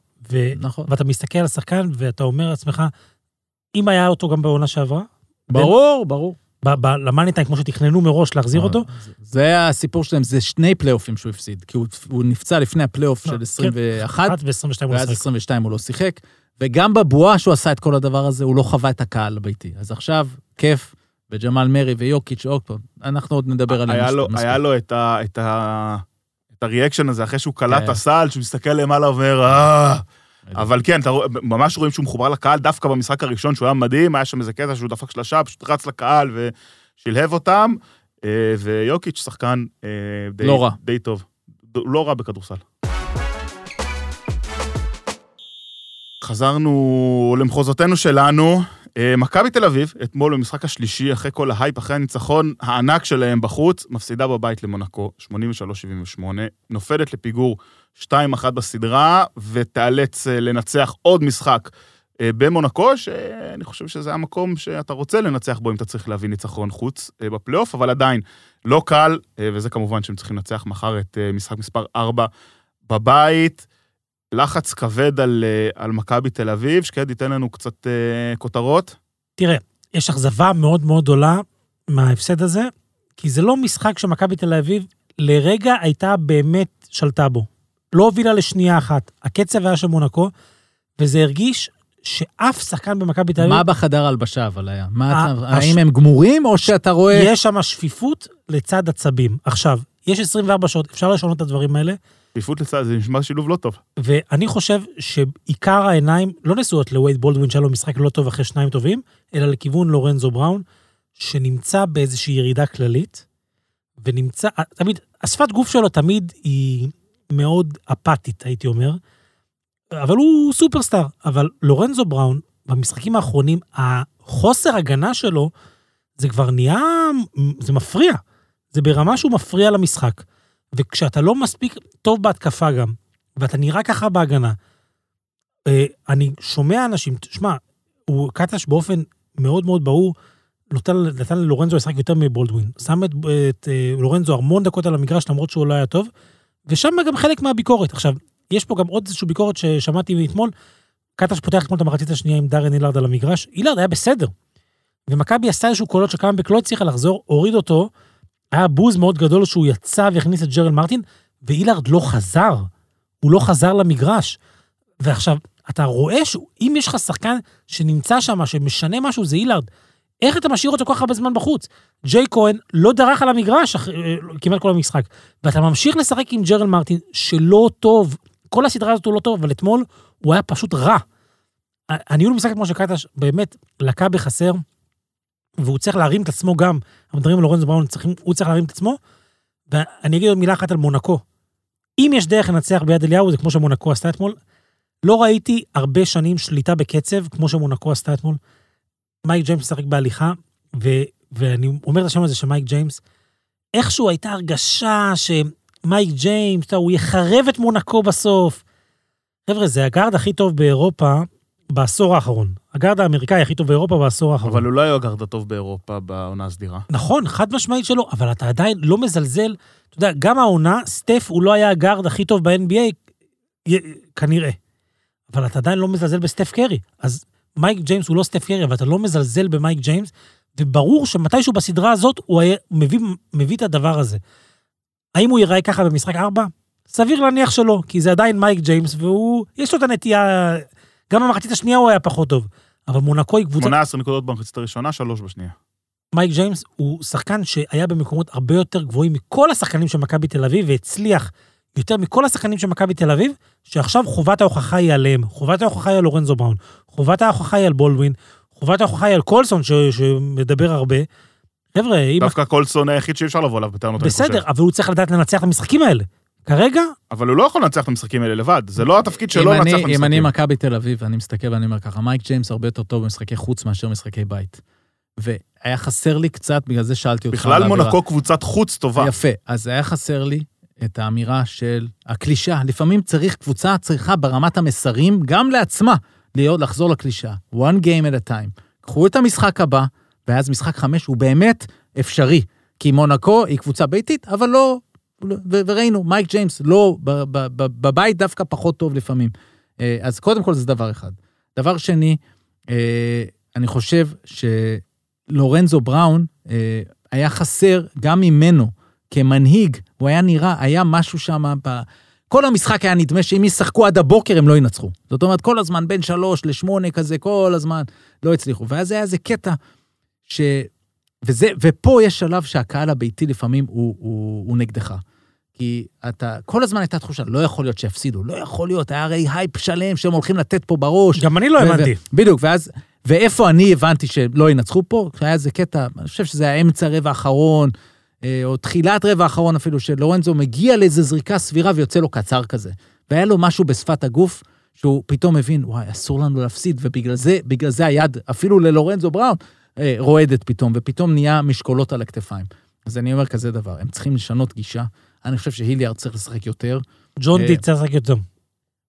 נכון. ואתה מסתכל על השחקן ואתה אומר לעצמך, אם היה אותו גם בעונה שעברה, ברור, ברור. ב- ב- למאני טיים כמו שתכננו מראש להחזיר אותו, זה- הסיפור שלהם, זה שני פלייאופים שהוא הפסיד, כי הוא- נפצע לפני הפלייאוף לא, של כן. 21, 1 ו-22 הוא ואז משחק. 22 הוא לא שיחק, וגם בבועה שהוא עשה את כל הדבר הזה, הוא לא חווה את הקהל הביתי. אז עכשיו, כיף, וג'מאל מרי ויוקיץ' עוד פעם, אנחנו עוד נדבר עליהם. היה לו, מספיק. היה לו את, את, את הריאקשן הזה אחרי שהוא קלט את כן. הסל, שהוא מסתכל למעלה ואומר, אה... אבל כן, אתה ממש רואים שהוא מחובר לקהל, דווקא במשחק הראשון, שהוא היה מדהים, היה שם איזה קטע שהוא דפק שלושה, פשוט רץ לקהל ושלהב אותם, אה, ויוקיץ' שחקן אה, די, לא רע. די טוב. לא רע בכדורסל. חזרנו למחוזותינו שלנו. אה, מכבי תל אביב, אתמול במשחק השלישי, אחרי כל ההייפ, אחרי הניצחון הענק שלהם בחוץ, מפסידה בבית למונקו, 83-78, נופלת לפיגור 2-1 בסדרה, ותיאלץ אה, לנצח עוד משחק אה, במונקו, שאני חושב שזה המקום שאתה רוצה לנצח בו אם אתה צריך להביא ניצחון חוץ בפלייאוף, אבל עדיין לא קל, וזה כמובן שהם צריכים לנצח מחר את משחק מספר 4 בבית. לחץ כבד על, אה, על מכבי תל אביב, שקד ייתן לנו קצת אה, כותרות. תראה, יש אכזבה מאוד מאוד גדולה מההפסד הזה, כי זה לא משחק שמכבי תל אביב לרגע הייתה באמת שלטה בו. לא הובילה לשנייה אחת. הקצב היה של מונקו, וזה הרגיש שאף שחקן במכבי תל אביב, מה בחדר ההלבשה אבל היה? מה אתה- הש- האם הם גמורים, או שאתה רואה... יש שם שפיפות לצד עצבים. עכשיו, יש 24 שעות, אפשר לשנות את הדברים האלה, עדיפות לצד, זה נשמע שילוב לא טוב. ואני חושב שעיקר העיניים לא נשואות לווייד בולדווין שהיה לו משחק לא טוב אחרי שניים טובים, אלא לכיוון לורנזו בראון, שנמצא באיזושהי ירידה כללית, ונמצא, תמיד, השפת גוף שלו תמיד היא מאוד אפתית, הייתי אומר, אבל הוא סופרסטאר. אבל לורנזו בראון, במשחקים האחרונים, החוסר הגנה שלו, זה כבר נהיה, זה מפריע. זה ברמה שהוא מפריע למשחק. וכשאתה לא מספיק טוב בהתקפה גם, ואתה נראה ככה בהגנה, אה, אני שומע אנשים, שמע, הוא קטש באופן מאוד מאוד ברור, נותן, נתן ללורנזו לשחק יותר מבולדווין. שם את, את אה, לורנזו המון דקות על המגרש, למרות שהוא לא היה טוב, ושם גם חלק מהביקורת. עכשיו, יש פה גם עוד איזושהי ביקורת ששמעתי אתמול, קטש פותח אתמול את המחצית השנייה עם דארן אילארד על המגרש, אילארד היה בסדר. ומכבי עשתה איזשהו קולות שקם בק לא הצליחה לחזור, הוריד אותו, היה בוז מאוד גדול שהוא יצא והכניס את ג'רל מרטין, ואילארד לא חזר. הוא לא חזר למגרש. ועכשיו, אתה רואה שאם יש לך שחקן שנמצא שם, שמשנה משהו, זה אילארד. איך אתה משאיר אותו כל כך הרבה זמן בחוץ? ג'יי כהן לא דרך על המגרש אה, כמעט כל המשחק. ואתה ממשיך לשחק עם ג'רל מרטין, שלא טוב. כל הסדרה הזאת הוא לא טוב, אבל אתמול הוא היה פשוט רע. הניהול משחק כמו שקטש באמת לקה בחסר, והוא צריך להרים את עצמו גם. אנחנו מדברים על לורנזו בראון, צריכים- הוא צריך להרים את עצמו. ואני אגיד עוד מילה אחת על מונקו. אם יש דרך לנצח ביד אליהו, זה כמו שמונקו עשתה אתמול. לא ראיתי הרבה שנים שליטה בקצב, כמו שמונקו עשתה אתמול. מייק ג'יימס משחק בהליכה, ו, ואני אומר את השם הזה של מייק ג'יימס, איכשהו הייתה הרגשה שמייק ג'יימס, הוא יחרב את מונקו בסוף. חבר'ה, זה הגארד הכי טוב באירופה בעשור האחרון. הגארד האמריקאי הכי טוב באירופה בעשור האחרון. אבל הוא לא היה הגארד הטוב באירופה בעונה הסדירה. נכון, חד משמעית שלא, אבל אתה עדיין לא מזלזל. אתה יודע, גם העונה, סטף הוא לא היה הגארד הכי טוב ב-NBA, כנראה. אבל אתה עדיין לא מזלזל בסטף קרי. אז מייק ג'יימס הוא לא סטף קרי, אבל אתה לא מזלזל במייק ג'יימס, וברור שמתישהו בסדרה הזאת הוא היה מביא, מביא את הדבר הזה. האם הוא ייראה ככה במשחק 4? סביר להניח שלא, כי זה עדיין מייק ג'יימס, והוא, יש לו את הנטייה, גם במחצית השנייה הוא היה פחות טוב. אבל מונקו היא קבוצה 18 נקודות במחצית הראשונה, שלוש בשנייה. מייק ג'יימס הוא שחקן שהיה במקומות הרבה יותר גבוהים מכל השחקנים של מכבי תל אביב, והצליח יותר מכל השחקנים של מכבי תל אביב, שעכשיו חובת ההוכחה היא עליהם. חובת ההוכחה היא על לורנזו בראון, חובת ההוכחה היא על בולדווין, חובת ההוכחה היא על קולסון, ש... שמדבר הרבה. חבר'ה, אם... דווקא קולסון היחיד שאי אפשר לבוא אליו בטענות, אני חושב. בסדר, אבל הוא צריך לדעת לנצח את המשחקים האלה. כרגע, אבל הוא לא יכול לנצח את המשחקים האלה לבד, זה לא התפקיד שלו לנצח את אם אני המשחקים. מכבי תל אביב, אני מסתכל ואני אומר ככה, מייק ג'יימס הרבה יותר טוב במשחקי חוץ מאשר משחקי בית. והיה חסר לי קצת, בגלל זה שאלתי אותך בכלל על האווירה. מונקו קבוצת חוץ טובה. יפה, אז היה חסר לי את האמירה של הקלישאה. לפעמים צריך, קבוצה צריכה ברמת המסרים, גם לעצמה, להיות, לחזור לקלישאה. one game at a time. קחו את המשחק הבא, ואז משחק חמש הוא באמת אפשרי. כי מונקו היא קבוצה ביתית, אבל לא... ו- וראינו, מייק ג'יימס לא, בבית דווקא פחות טוב לפעמים. אה, אז קודם כל זה דבר אחד. דבר שני, אה, אני חושב שלורנזו בראון, אה, היה חסר גם ממנו כמנהיג, הוא היה נראה, היה משהו שם ב... כל המשחק היה נדמה שאם ישחקו עד הבוקר הם לא ינצחו. זאת אומרת, כל הזמן בין שלוש לשמונה כזה, כל הזמן לא הצליחו. ואז היה איזה קטע ש... וזה, ופה יש שלב שהקהל הביתי לפעמים הוא, הוא, הוא נגדך. כי אתה, כל הזמן הייתה תחושה, לא יכול להיות שיפסידו, לא יכול להיות, היה הרי הייפ שלם שהם הולכים לתת פה בראש. גם אני לא. ו- בדיוק, ואז, ואיפה אני הבנתי שלא ינצחו פה? היה איזה קטע, אני חושב שזה היה אמצע רבע האחרון, אה, או תחילת רבע האחרון אפילו, שלורנזו מגיע לאיזו זריקה סבירה ויוצא לו קצר כזה. והיה לו משהו בשפת הגוף, שהוא פתאום מבין, וואי, אסור לנו להפסיד, ובגלל זה, בגלל זה היד, אפילו ללורנזו בראון, אה, רועדת פתאום, ופתאום נהיה משקולות על הכתפיים. אז אני אומר כזה דבר, הם צריכים לשנות גישה. אני חושב שהיליארד צריך לשחק יותר. ג'ון אה, די צריך לשחק יותר.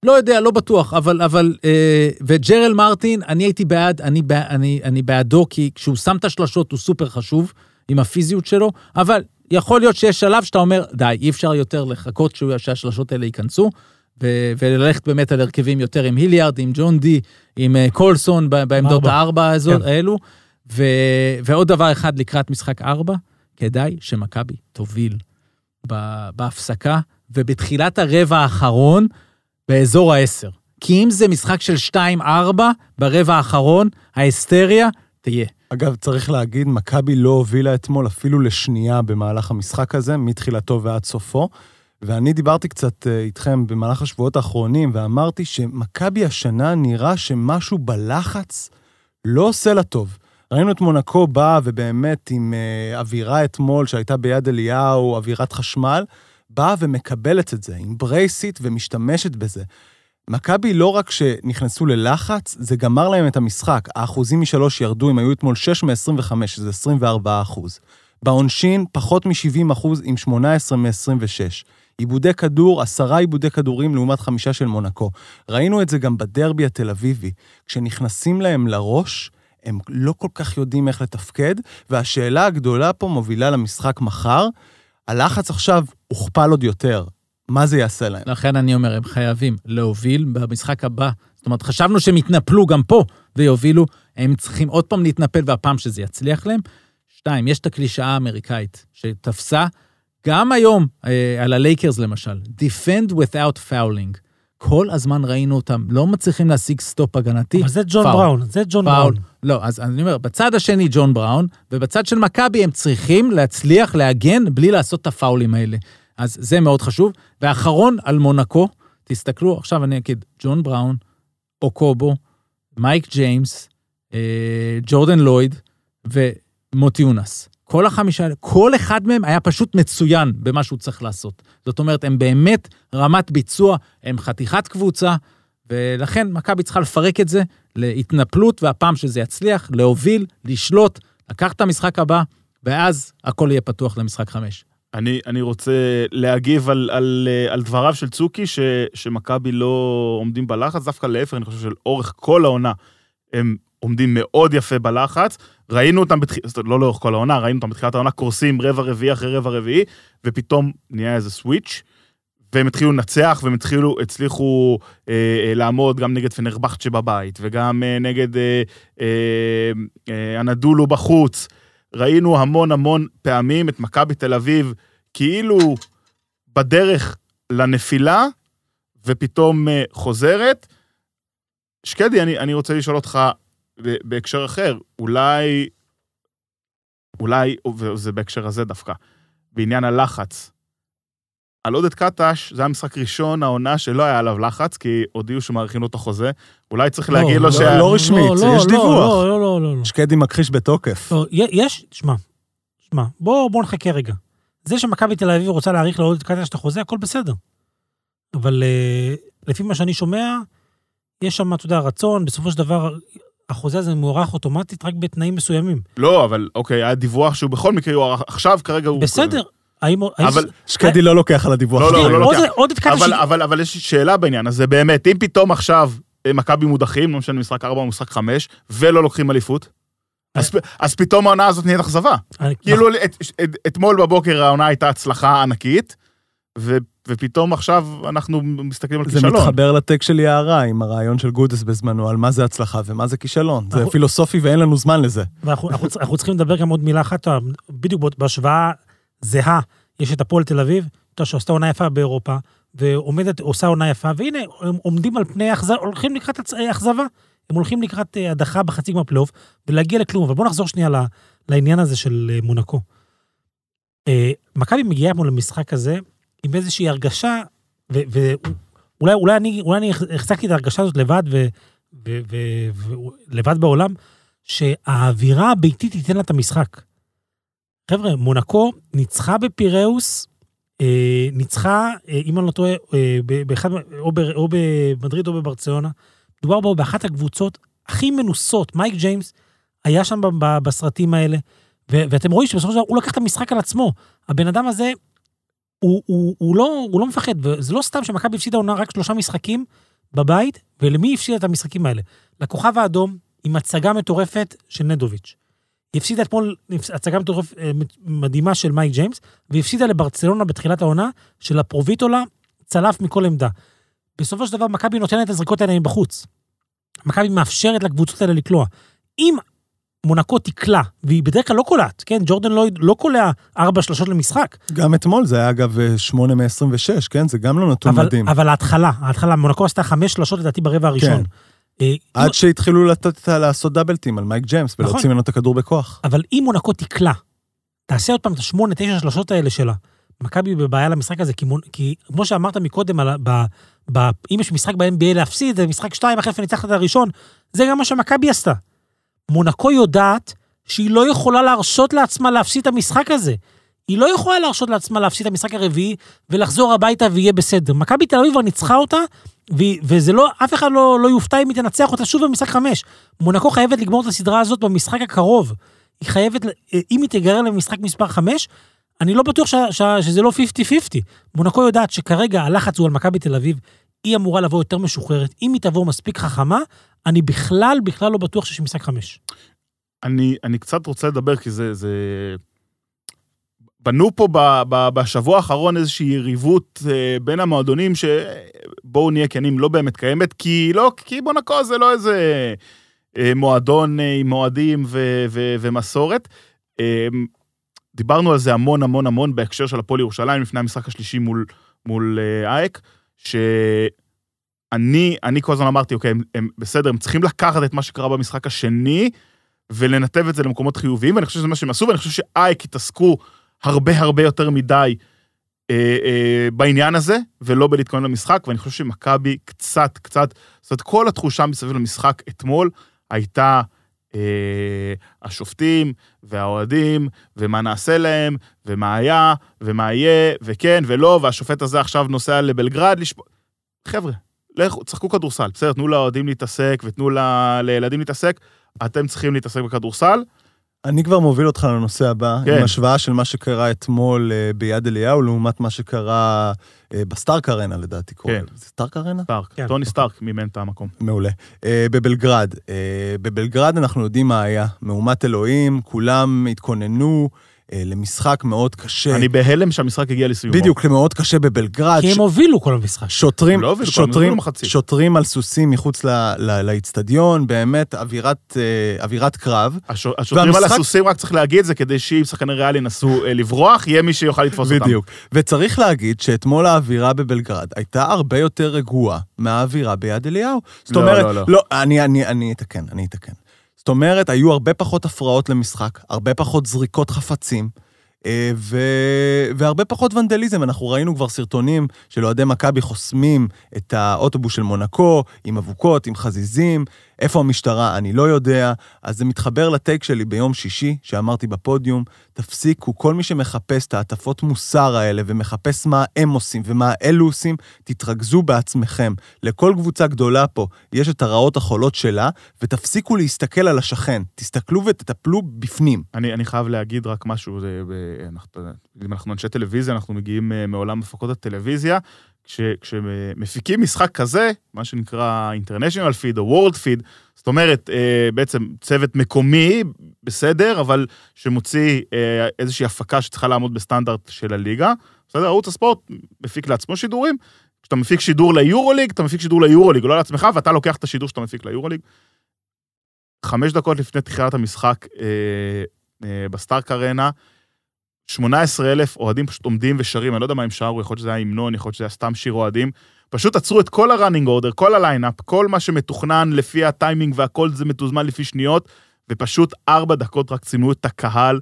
לא יודע, לא בטוח, אבל, אבל, אה, וג'רל מרטין, אני הייתי בעד, אני, אני, אני בעדו, כי כשהוא שם את השלשות הוא סופר חשוב, עם הפיזיות שלו, אבל יכול להיות שיש שלב שאתה אומר, די, אי אפשר יותר לחכות שהוא- שהשלשות האלה ייכנסו, ו- וללכת באמת על הרכבים יותר עם היליארד, עם ג'ון די, עם קולסון בעמדות ארבע. הארבע הזאת, כן. האלו. ו- ועוד דבר אחד לקראת משחק ארבע, כדאי שמכבי תוביל בהפסקה, ובתחילת הרבע האחרון, באזור העשר. כי אם זה משחק של 2-4 ברבע האחרון, ההיסטריה תהיה. אגב, צריך להגיד, מכבי לא הובילה אתמול אפילו לשנייה במהלך המשחק הזה, מתחילתו ועד סופו. ואני דיברתי קצת אה, איתכם במהלך השבועות האחרונים, ואמרתי שמכבי השנה נראה שמשהו בלחץ לא עושה לה טוב. ראינו את מונקו באה ובאמת עם אה, אווירה אתמול שהייתה ביד אליהו, אווירת חשמל, באה ומקבלת את זה, עם ברייסית ומשתמשת בזה. מכבי לא רק שנכנסו ללחץ, זה גמר להם את המשחק. האחוזים משלוש ירדו, הם היו אתמול 6 מ-25, שזה 24 אחוז. בעונשין, פחות מ-70 אחוז עם 18 מ-26. עיבודי כדור, עשרה עיבודי כדורים לעומת חמישה של מונקו. ראינו את זה גם בדרבי התל אביבי. כשנכנסים להם לראש, הם לא כל כך יודעים איך לתפקד, והשאלה הגדולה פה מובילה למשחק מחר. הלחץ עכשיו הוכפל עוד יותר. מה זה יעשה להם? לכן אני אומר, הם חייבים להוביל במשחק הבא. זאת אומרת, חשבנו שהם יתנפלו גם פה ויובילו, הם צריכים עוד פעם להתנפל, והפעם שזה יצליח להם. שתיים, יש את הקלישאה האמריקאית שתפסה, גם היום, אה, על הלייקרס למשל, Defend without fouling. כל הזמן ראינו אותם, לא מצליחים להשיג stop הגנתי. אבל זה ג'ון פאול. בראון, זה ג'ון פאול. בראון. לא, אז אני אומר, בצד השני ג'ון בראון, ובצד של מכבי הם צריכים להצליח להגן בלי לעשות את הפאולים האלה. אז זה מאוד חשוב. ואחרון על מונקו, תסתכלו, עכשיו אני אגיד, ג'ון בראון, אוקובו, מייק ג'יימס, אה, ג'ורדן לויד ומוטי יונס. כל החמישה כל אחד מהם היה פשוט מצוין במה שהוא צריך לעשות. זאת אומרת, הם באמת רמת ביצוע, הם חתיכת קבוצה, ולכן מכבי צריכה לפרק את זה להתנפלות, והפעם שזה יצליח, להוביל, לשלוט, לקחת את המשחק הבא, ואז הכל יהיה פתוח למשחק חמש. אני, אני רוצה להגיב על, על, על דבריו של צוקי, ש, שמכבי לא עומדים בלחץ, דווקא להפך, אני חושב שלאורך כל העונה הם עומדים מאוד יפה בלחץ. ראינו אותם, בתח... לא לאורך כל העונה, ראינו אותם בתחילת העונה קורסים רבע רביעי אחרי רבע רביעי, ופתאום נהיה איזה סוויץ', והם התחילו לנצח, והם התחילו, הצליחו אה, אה, לעמוד גם נגד פנרבכצ'ה בבית, וגם אה, נגד אה, אה, אה, אנדולו בחוץ. ראינו המון המון פעמים את מכבי תל אביב כאילו בדרך לנפילה, ופתאום אה, חוזרת. שקדי, אני, אני רוצה לשאול אותך בהקשר אחר, אולי, אולי, וזה בהקשר הזה דווקא, בעניין הלחץ. על עודד קטש, זה היה משחק ראשון, העונה שלא היה עליו לחץ, כי הודיעו שמאריכים לו את החוזה. אולי צריך להגיד לו לא, שה... לא רשמית, לא, לא, יש לא, דיווח. לא, לא, לא, לא. לא. שקדי מכחיש בתוקף. לא, יש, שמע, שמע, בוא, בוא נחכה רגע. זה שמכבי תל אביב רוצה להאריך לעוד את קטש את החוזה, הכל בסדר. אבל אה, לפי מה שאני שומע, יש שם, אתה יודע, רצון, בסופו של דבר, החוזה הזה מוארך אוטומטית רק בתנאים מסוימים. לא, אבל אוקיי, היה דיווח שהוא בכל מקרה יוארך, עכשיו כרגע הוא... בסדר, האם... אבל, שקדי לא לוקח על הדיווח. לא, לא. לא עוד- לוקח. עוד. אבל, אבל, אבל יש שאלה בעניין הזה, באמת, אם פתאום עכשיו אה, מכבי מודחים, לא משנה, משחק 4 או משחק 5, ולא לוקחים אליפות, אז, פ- אז פתאום העונה הזאת נהיית אכזבה. אני- כאילו, את, את, אתמול בבוקר העונה הייתה הצלחה ענקית, ו, ופתאום עכשיו אנחנו מסתכלים על זה כישלון. מתחבר לטק של יערה עם הרעיון של גודס בזמנו, על מה זה הצלחה ומה זה כישלון. זה אנחנו- פילוסופי ואין לנו זמן לזה. ואנחנו אנחנו, אנחנו צריכים לדבר גם עוד מילה אחת, בדיוק בהשוואה זהה, יש את הפועל תל אביב, אתה יודע, שעשתה עונה יפה באירופה, ועומדת, עושה עונה יפה, והנה, הם עומדים על פני אכזבה, הולכים לקראת אה, אכזבה, הם הולכים לקראת אה, הדחה בחצי גמר פלייאוף, ולהגיע לכלום. אבל בואו נחזור שנייה ל- לעניין הזה של אה, מונקו. אה, מכבי מגיעה מול המשחק הזה עם איזושהי הרגשה, ואולי אולי אני, אני החזקתי את ההרגשה הזאת לבד, ו- ו- ו- ולבד בעולם, שהאווירה הביתית תיתן לה את המשחק. חבר'ה, מונקו ניצחה בפיראוס, אה, ניצחה, אה, אם אני לא טועה, אה, באחד, או, ב, או במדריד או בברצלונה. מדובר בו באחת הקבוצות הכי מנוסות. מייק ג'יימס היה שם ב- ב- בסרטים האלה, ו- ואתם רואים שבסופו של דבר הוא לקח את המשחק על עצמו. הבן אדם הזה, הוא, הוא, הוא, לא, הוא לא מפחד, וזה לא סתם שמכבי הפסידה עונה רק שלושה משחקים בבית, ולמי הפסידה את המשחקים האלה? לכוכב האדום, עם הצגה מטורפת של נדוביץ'. היא הפסידה אתמול הצגה מטורפת אה, מדהימה של מייק ג'יימס, והיא הפסידה לברצלונה בתחילת העונה, של הפרוביטולה צלף מכל עמדה. בסופו של דבר, מכבי נותנת את הזריקות האלה מבחוץ. מכבי מאפשרת לקבוצות האלה לקלוע. אם מונקו תקלע, והיא בדרך כלל לא קולעת, כן? ג'ורדן לויד לא קולע ארבע שלושות למשחק. גם אתמול זה היה אגב 8 מ-26, כן? זה גם לא נתון אבל, מדהים. אבל ההתחלה, ההתחלה, מונקו עשתה חמש שלושות לדעתי ברבע הראשון. אה, עד שהתחילו לתת, לעשות דאבלטים על מייק ג'יימס ולהוציא נכון. ממנו את הכדור בכוח. אבל אם מונקו תקלע, תעשה עוד פעם את השמונה, תשע שלושות האלה שלה. מכבי בבעיה למשחק הזה, כי, מונ... כי כמו שאמרת מקודם, על... ב... ב... אם יש משחק ב-NBA להפסיד, זה משחק שתיים, אחרי ניצחת את הראשון, זה גם מה שמכבי עשתה. מונקו יודעת שהיא לא יכולה להרשות לעצמה להפסיד את המשחק הזה. היא לא יכולה להרשות לעצמה להפסיד את המשחק הרביעי ולחזור הביתה ויהיה בסדר. מכבי תל אביב כבר ניצחה אותה. וזה לא, אף אחד לא, לא יופתע אם היא תנצח אותה שוב במשחק חמש. מונקו חייבת לגמור את הסדרה הזאת במשחק הקרוב. היא חייבת, אם היא תגרר למשחק מספר 5, אני לא בטוח ש, ש, שזה לא 50-50. מונקו יודעת שכרגע הלחץ הוא על מכבי תל אביב, היא אמורה לבוא יותר משוחררת. אם היא תבוא מספיק חכמה, אני בכלל, בכלל לא בטוח שיש משחק 5. אני, אני קצת רוצה לדבר, כי זה... זה... בנו פה ב, ב, בשבוע האחרון איזושהי יריבות אה, בין המועדונים, שבואו נהיה כנים, לא באמת קיימת, כי לא, כי מונקו זה לא איזה אה, מועדון אה, עם מועדים ו, ו, ומסורת. אה, דיברנו על זה המון המון המון בהקשר של הפועל ירושלים לפני המשחק השלישי מול, מול אה, אייק, שאני אני כל הזמן אמרתי, אוקיי, הם, הם בסדר, הם צריכים לקחת את מה שקרה במשחק השני, ולנתב את זה למקומות חיוביים, ואני חושב שזה מה שהם עשו, ואני חושב שאייק התעסקו הרבה הרבה יותר מדי אה, אה, בעניין הזה, ולא בלהתכונן למשחק, ואני חושב שמכבי קצת, קצת, זאת אומרת, כל התחושה מסביב למשחק אתמול הייתה אה, השופטים והאוהדים, ומה נעשה להם, ומה היה, ומה יהיה, וכן ולא, והשופט הזה עכשיו נוסע לבלגרד לשפוט. חבר'ה, לכו, תשחקו כדורסל, בסדר, תנו לאוהדים להתעסק ותנו ל... לילדים להתעסק, אתם צריכים להתעסק בכדורסל. אני כבר מוביל אותך לנושא הבא, כן. עם השוואה של מה שקרה אתמול אה, ביד אליהו, לעומת מה שקרה אה, בסטארק ארנה, לדעתי קוראים. כן. זה סטארק ארנה? סטארק, כן. טוני סטארק מימן את המקום. מעולה. אה, בבלגרד, בבלגרד אנחנו יודעים מה היה. מהומת אלוהים, כולם התכוננו למשחק מאוד קשה. אני בהלם שהמשחק הגיע לסיומו. בדיוק, מאוד קשה בבלגרד. כי הם הובילו כל המשחק. שוטרים, לא הובילו, שוטרים. שוטרים על סוסים מחוץ לאיצטדיון, באמת אווירת, אה, אווירת קרב. הש- השוטרים על והמשחק- הסוסים, רק צריך להגיד זה, כדי שאם שחקני ריאל ינסו אה, לברוח, יהיה מי שיוכל לתפוס אותם. בדיוק. וצריך להגיד שאתמול האווירה בבלגרד הייתה הרבה יותר רגועה מהאווירה ביד אליהו. זאת לא, אומרת, לא, לא. לא, אני, אני, אני אתקן, אני אתקן. זאת אומרת, היו הרבה פחות הפרעות למשחק, הרבה פחות זריקות חפצים. אה, ו... והרבה פחות ונדליזם. אנחנו ראינו כבר סרטונים של אוהדי מכבי חוסמים את האוטובוס של מונקו, עם אבוקות, עם חזיזים. איפה המשטרה? אני לא יודע. אז זה מתחבר לטייק שלי ביום שישי, שאמרתי בפודיום, תפסיקו, כל מי שמחפש את ההטפות מוסר האלה ומחפש מה הם עושים ומה אלו עושים, תתרכזו בעצמכם. לכל קבוצה גדולה פה יש את הרעות החולות שלה, ותפסיקו להסתכל על השכן. תסתכלו ותטפלו בפנים. אני, אני חייב להגיד רק משהו, זה, אנחנו, אם אנחנו אנשי טלוויזיה, אנחנו מגיעים אה, מעולם הפקות הטלוויזיה, כש, כשמפיקים משחק כזה, מה שנקרא International Feed או World Feed, זאת אומרת, אה, בעצם צוות מקומי, בסדר, אבל שמוציא אה, איזושהי הפקה שצריכה לעמוד בסטנדרט של הליגה, בסדר? ערוץ הספורט מפיק לעצמו שידורים, כשאתה מפיק שידור ליורוליג, אתה מפיק שידור ליורוליג, לא לעצמך, ואתה לוקח את השידור שאתה מפיק ליורוליג. חמש דקות לפני תחילת המשחק אה, אה, בסטארק ארנה, 18 אלף אוהדים פשוט עומדים ושרים, אני לא יודע מה הם שרו, יכול להיות שזה היה המנון, יכול להיות שזה היה סתם שיר אוהדים. פשוט עצרו את כל ה running order, כל ה lineup, כל מה שמתוכנן לפי הטיימינג והכל זה מתוזמן לפי שניות, ופשוט ארבע דקות רק ציינו את הקהל.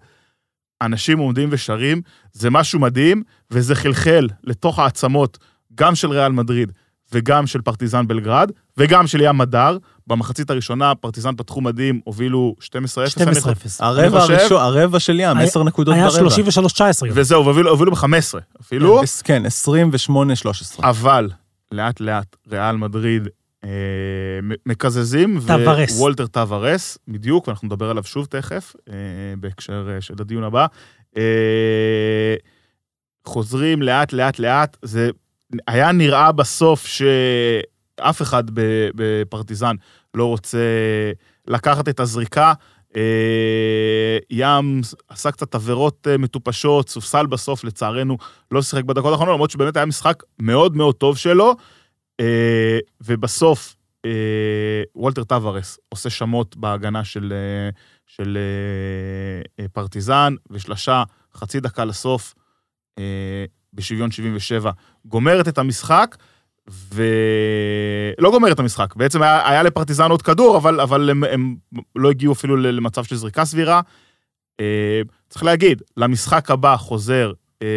אנשים עומדים ושרים, זה משהו מדהים, וזה חלחל לתוך העצמות, גם של ריאל מדריד וגם של פרטיזן בלגרד, וגם של ים מדר. במחצית הראשונה פרטיזן פתחו מדהים, הובילו 12-0. אני חושב. 12-0. הרבע הראשון, הרבע של ים, היה- 10 נקודות היה ברבע. 33-19. וזהו, והובילו הובילו ב-15 אפילו. כן, 28-13. אבל לאט לאט ריאל מדריד אה, מקזזים, טווארס. וולטר טווארס, בדיוק, ואנחנו נדבר עליו שוב תכף, אה, בהקשר אה, של הדיון הבא. אה, חוזרים לאט לאט לאט, זה היה נראה בסוף שאף אחד בפרטיזן לא רוצה לקחת את הזריקה. אה, ים עשה קצת עבירות אה, מטופשות, סופסל בסוף, לצערנו, לא שיחק בדקות האחרונות, למרות שבאמת היה משחק מאוד מאוד טוב שלו. אה, ובסוף, וולטר טווארס עושה שמות בהגנה של, של פרטיזן, ושלשה חצי דקה לסוף, בשוויון 77, גומרת את המשחק, ולא גומרת את המשחק. בעצם היה, היה לפרטיזן עוד כדור, אבל, אבל הם, הם לא הגיעו אפילו למצב של זריקה סבירה. אה, צריך להגיד, למשחק הבא חוזר אה,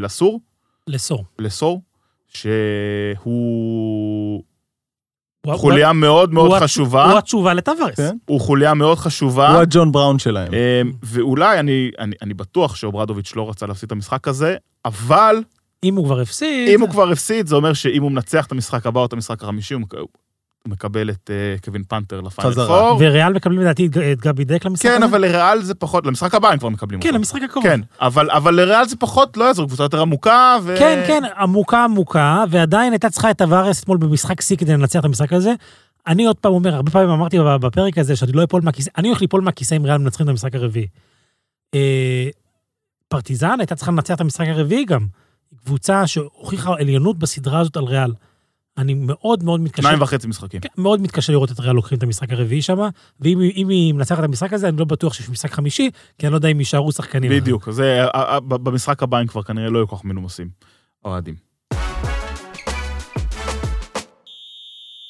לסור, לסור. לסור, שהוא הוא- חוליה מאוד מאוד הוא- חשובה. הוא התשובה לטווארס. כן. הוא חוליה מאוד חשובה. הוא הג'ון בראון שלהם. אמ, ואולי, אני, אני, אני בטוח שאוברדוביץ' לא רצה להפסיד את המשחק הזה, אבל אם הוא כבר הפסיד... אם הוא כבר הפסיד, זה אומר שאם הוא מנצח את המשחק הבא או את המשחק החמישי, מקבל את uh, קווין פנתר לפיינל. פור. וריאל מקבלים לדעתי את- גבי דק למשחק כן? אבל לריאל זה פחות, למשחק הבא הם כבר מקבלים כן, אותו. למשחק הקרוב. כן, אבל, אבל לריאל זה פחות, לא יעזור, קבוצה יותר עמוקה, ו... כן, כן, עמוקה עמוקה, ועדיין הייתה צריכה את טווארס אתמול במשחק שיא כדי לנצח את המשחק הזה. אני עוד פעם אומר, הרבה פעמים אמרתי בפרק הזה שאני לא אפול מהכיסא, אני הולך ליפול מהכיסא אם ריאל מנצחים את המשחק הרביעי. אה, פרטיזן הייתה צריכה לנצח את המשחק הרביעי גם. קבוצה שהוכיחה עליונות בסדרה הזאת על ריאל. אני מאוד מאוד מתקשה, שניים וחצי משחקים. כן, מאוד מתקשה לראות את ריאל לוקחים את המשחק הרביעי שם, ואם היא- מנצחת את המשחק הזה, אני לא בטוח שיש משחק חמישי, כי אני לא יודע אם יישארו שחקנים. בדיוק, זה, במשחק הבא הם כבר כנראה לא יהיו כל כך מנומסים, אוהדים.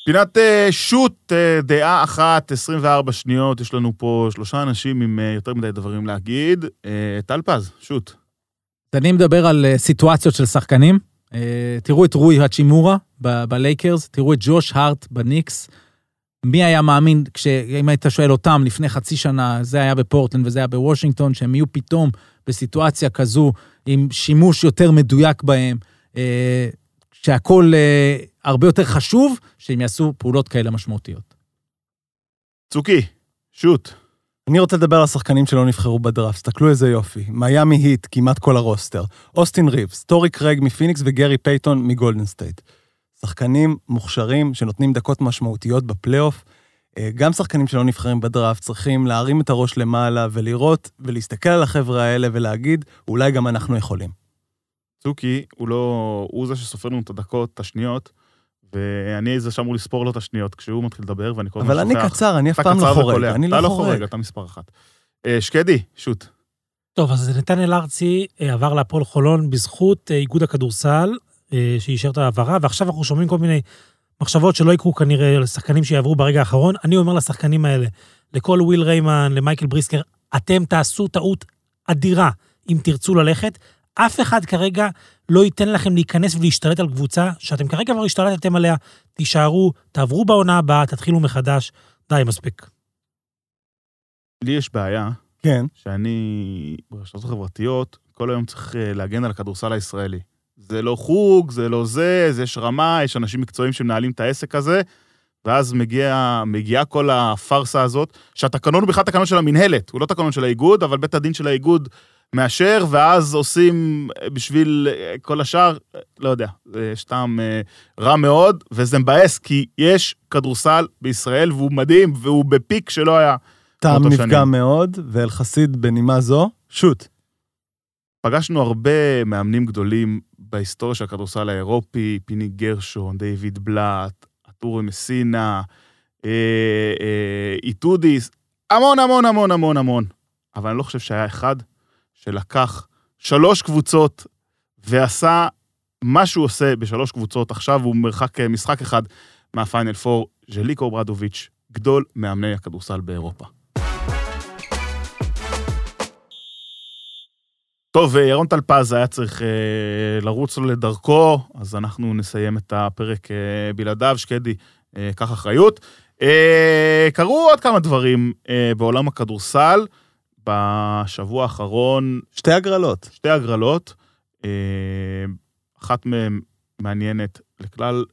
פינת אה, שוט, אה, דעה אחת, 24 שניות, יש לנו פה שלושה אנשים עם אה, יותר מדי דברים להגיד. טל פז, שוט. אני מדבר על סיטואציות של שחקנים. אה, תראו את רוי הצ'ימורה בלייקרס, תראו את ג'וש הארט בניקס. מי היה מאמין, כש- אם היית שואל אותם לפני חצי שנה, זה היה בפורטלנד וזה היה בוושינגטון, שהם יהיו פתאום בסיטואציה כזו, עם שימוש יותר מדויק בהם, אה, שהכול אה, הרבה יותר חשוב, שהם יעשו פעולות כאלה משמעותיות. צוקי, שוט. אני רוצה לדבר על השחקנים שלא נבחרו בדראפט, תסתכלו איזה יופי. מיאמי היט, כמעט כל ה roster. אוסטין ריבס, טורי קרייג מפיניקס וגרי פייתון מגולדן סטייט. שחקנים מוכשרים שנותנים דקות משמעותיות בפלייאוף. אה, גם שחקנים שלא נבחרים בדראפט צריכים להרים את הראש למעלה ולראות ולהסתכל על החבר'ה האלה ולהגיד, אולי גם אנחנו יכולים. צוקי הוא לא... הוא זה שסופר לנו את הדקות, את השניות, ואני זה שאמור לספור לו את השניות כשהוא מתחיל לדבר, ואני כל הזמן אבל אני שוכח. קצר, אני אף אתה פעם לא קצר חורג, וקולע. אני אתה לא לא חורג, חורג. אתה מספר אחת. אה, שקדי, שוט. טוב, אז נתנאל ארצי אה, עבר להפועל חולון בזכות אה, איגוד הכדורסל, שאישר את ההעברה, ועכשיו אנחנו שומעים כל מיני מחשבות שלא יקרו כנראה לשחקנים שיעברו ברגע האחרון. אני אומר לשחקנים האלה, לכל וויל ריימן, למייקל בריסקר, אתם תעשו טעות אדירה אם תרצו ללכת. אף אחד כרגע לא ייתן לכם להיכנס ולהשתלט על קבוצה שאתם כרגע כבר השתלטתם עליה. תישארו, תעברו בעונה הבאה, תתחילו מחדש. די, מספיק. לי יש בעיה כן. שאני ברשתות החברתיות כל היום צריך אה, להגן על הכדורסל הישראלי. זה לא חוג, זה לא זה, זה יש רמה, יש אנשים מקצועיים שמנהלים את העסק הזה, ואז מגיע, מגיעה כל הפארסה הזאת, שהתקנון הוא בכלל תקנון של המינהלת, הוא לא תקנון של האיגוד, אבל בית הדין של האיגוד מאשר, ואז עושים אה, בשביל אה, כל השאר, אה, לא יודע, זה אה, רע מאוד, וזה מבאס, כי יש כדורסל בישראל, והוא מדהים, והוא בפיק שלא היה. טעם נפגע שנים. מאוד, ואל חסיד בנימה זו, שוט. פגשנו הרבה מאמנים גדולים בהיסטוריה של הכדורסל האירופי, פיני גרשון, דיוויד בלאט, אטורי מסינה, אה, אה, איטודיס, המון המון המון המון המון. אבל אני לא חושב שהיה אחד שלקח שלוש קבוצות ועשה מה שהוא עושה בשלוש קבוצות, עכשיו הוא מרחק אה, משחק אחד מהפיינל פור, ז'ליקו ברדוביץ', גדול מאמני הכדורסל באירופה. טוב, אה, ירון טלפז היה צריך אה, לרוץ לו לדרכו, אז אנחנו נסיים את הפרק אה, בלעדיו. שקדי, אה, קח אחריות. אה, קרו עוד כמה דברים אה, בעולם הכדורסל. בשבוע האחרון, שתי הגרלות. שתי הגרלות, אה, אחת מהן מעניינת לכלל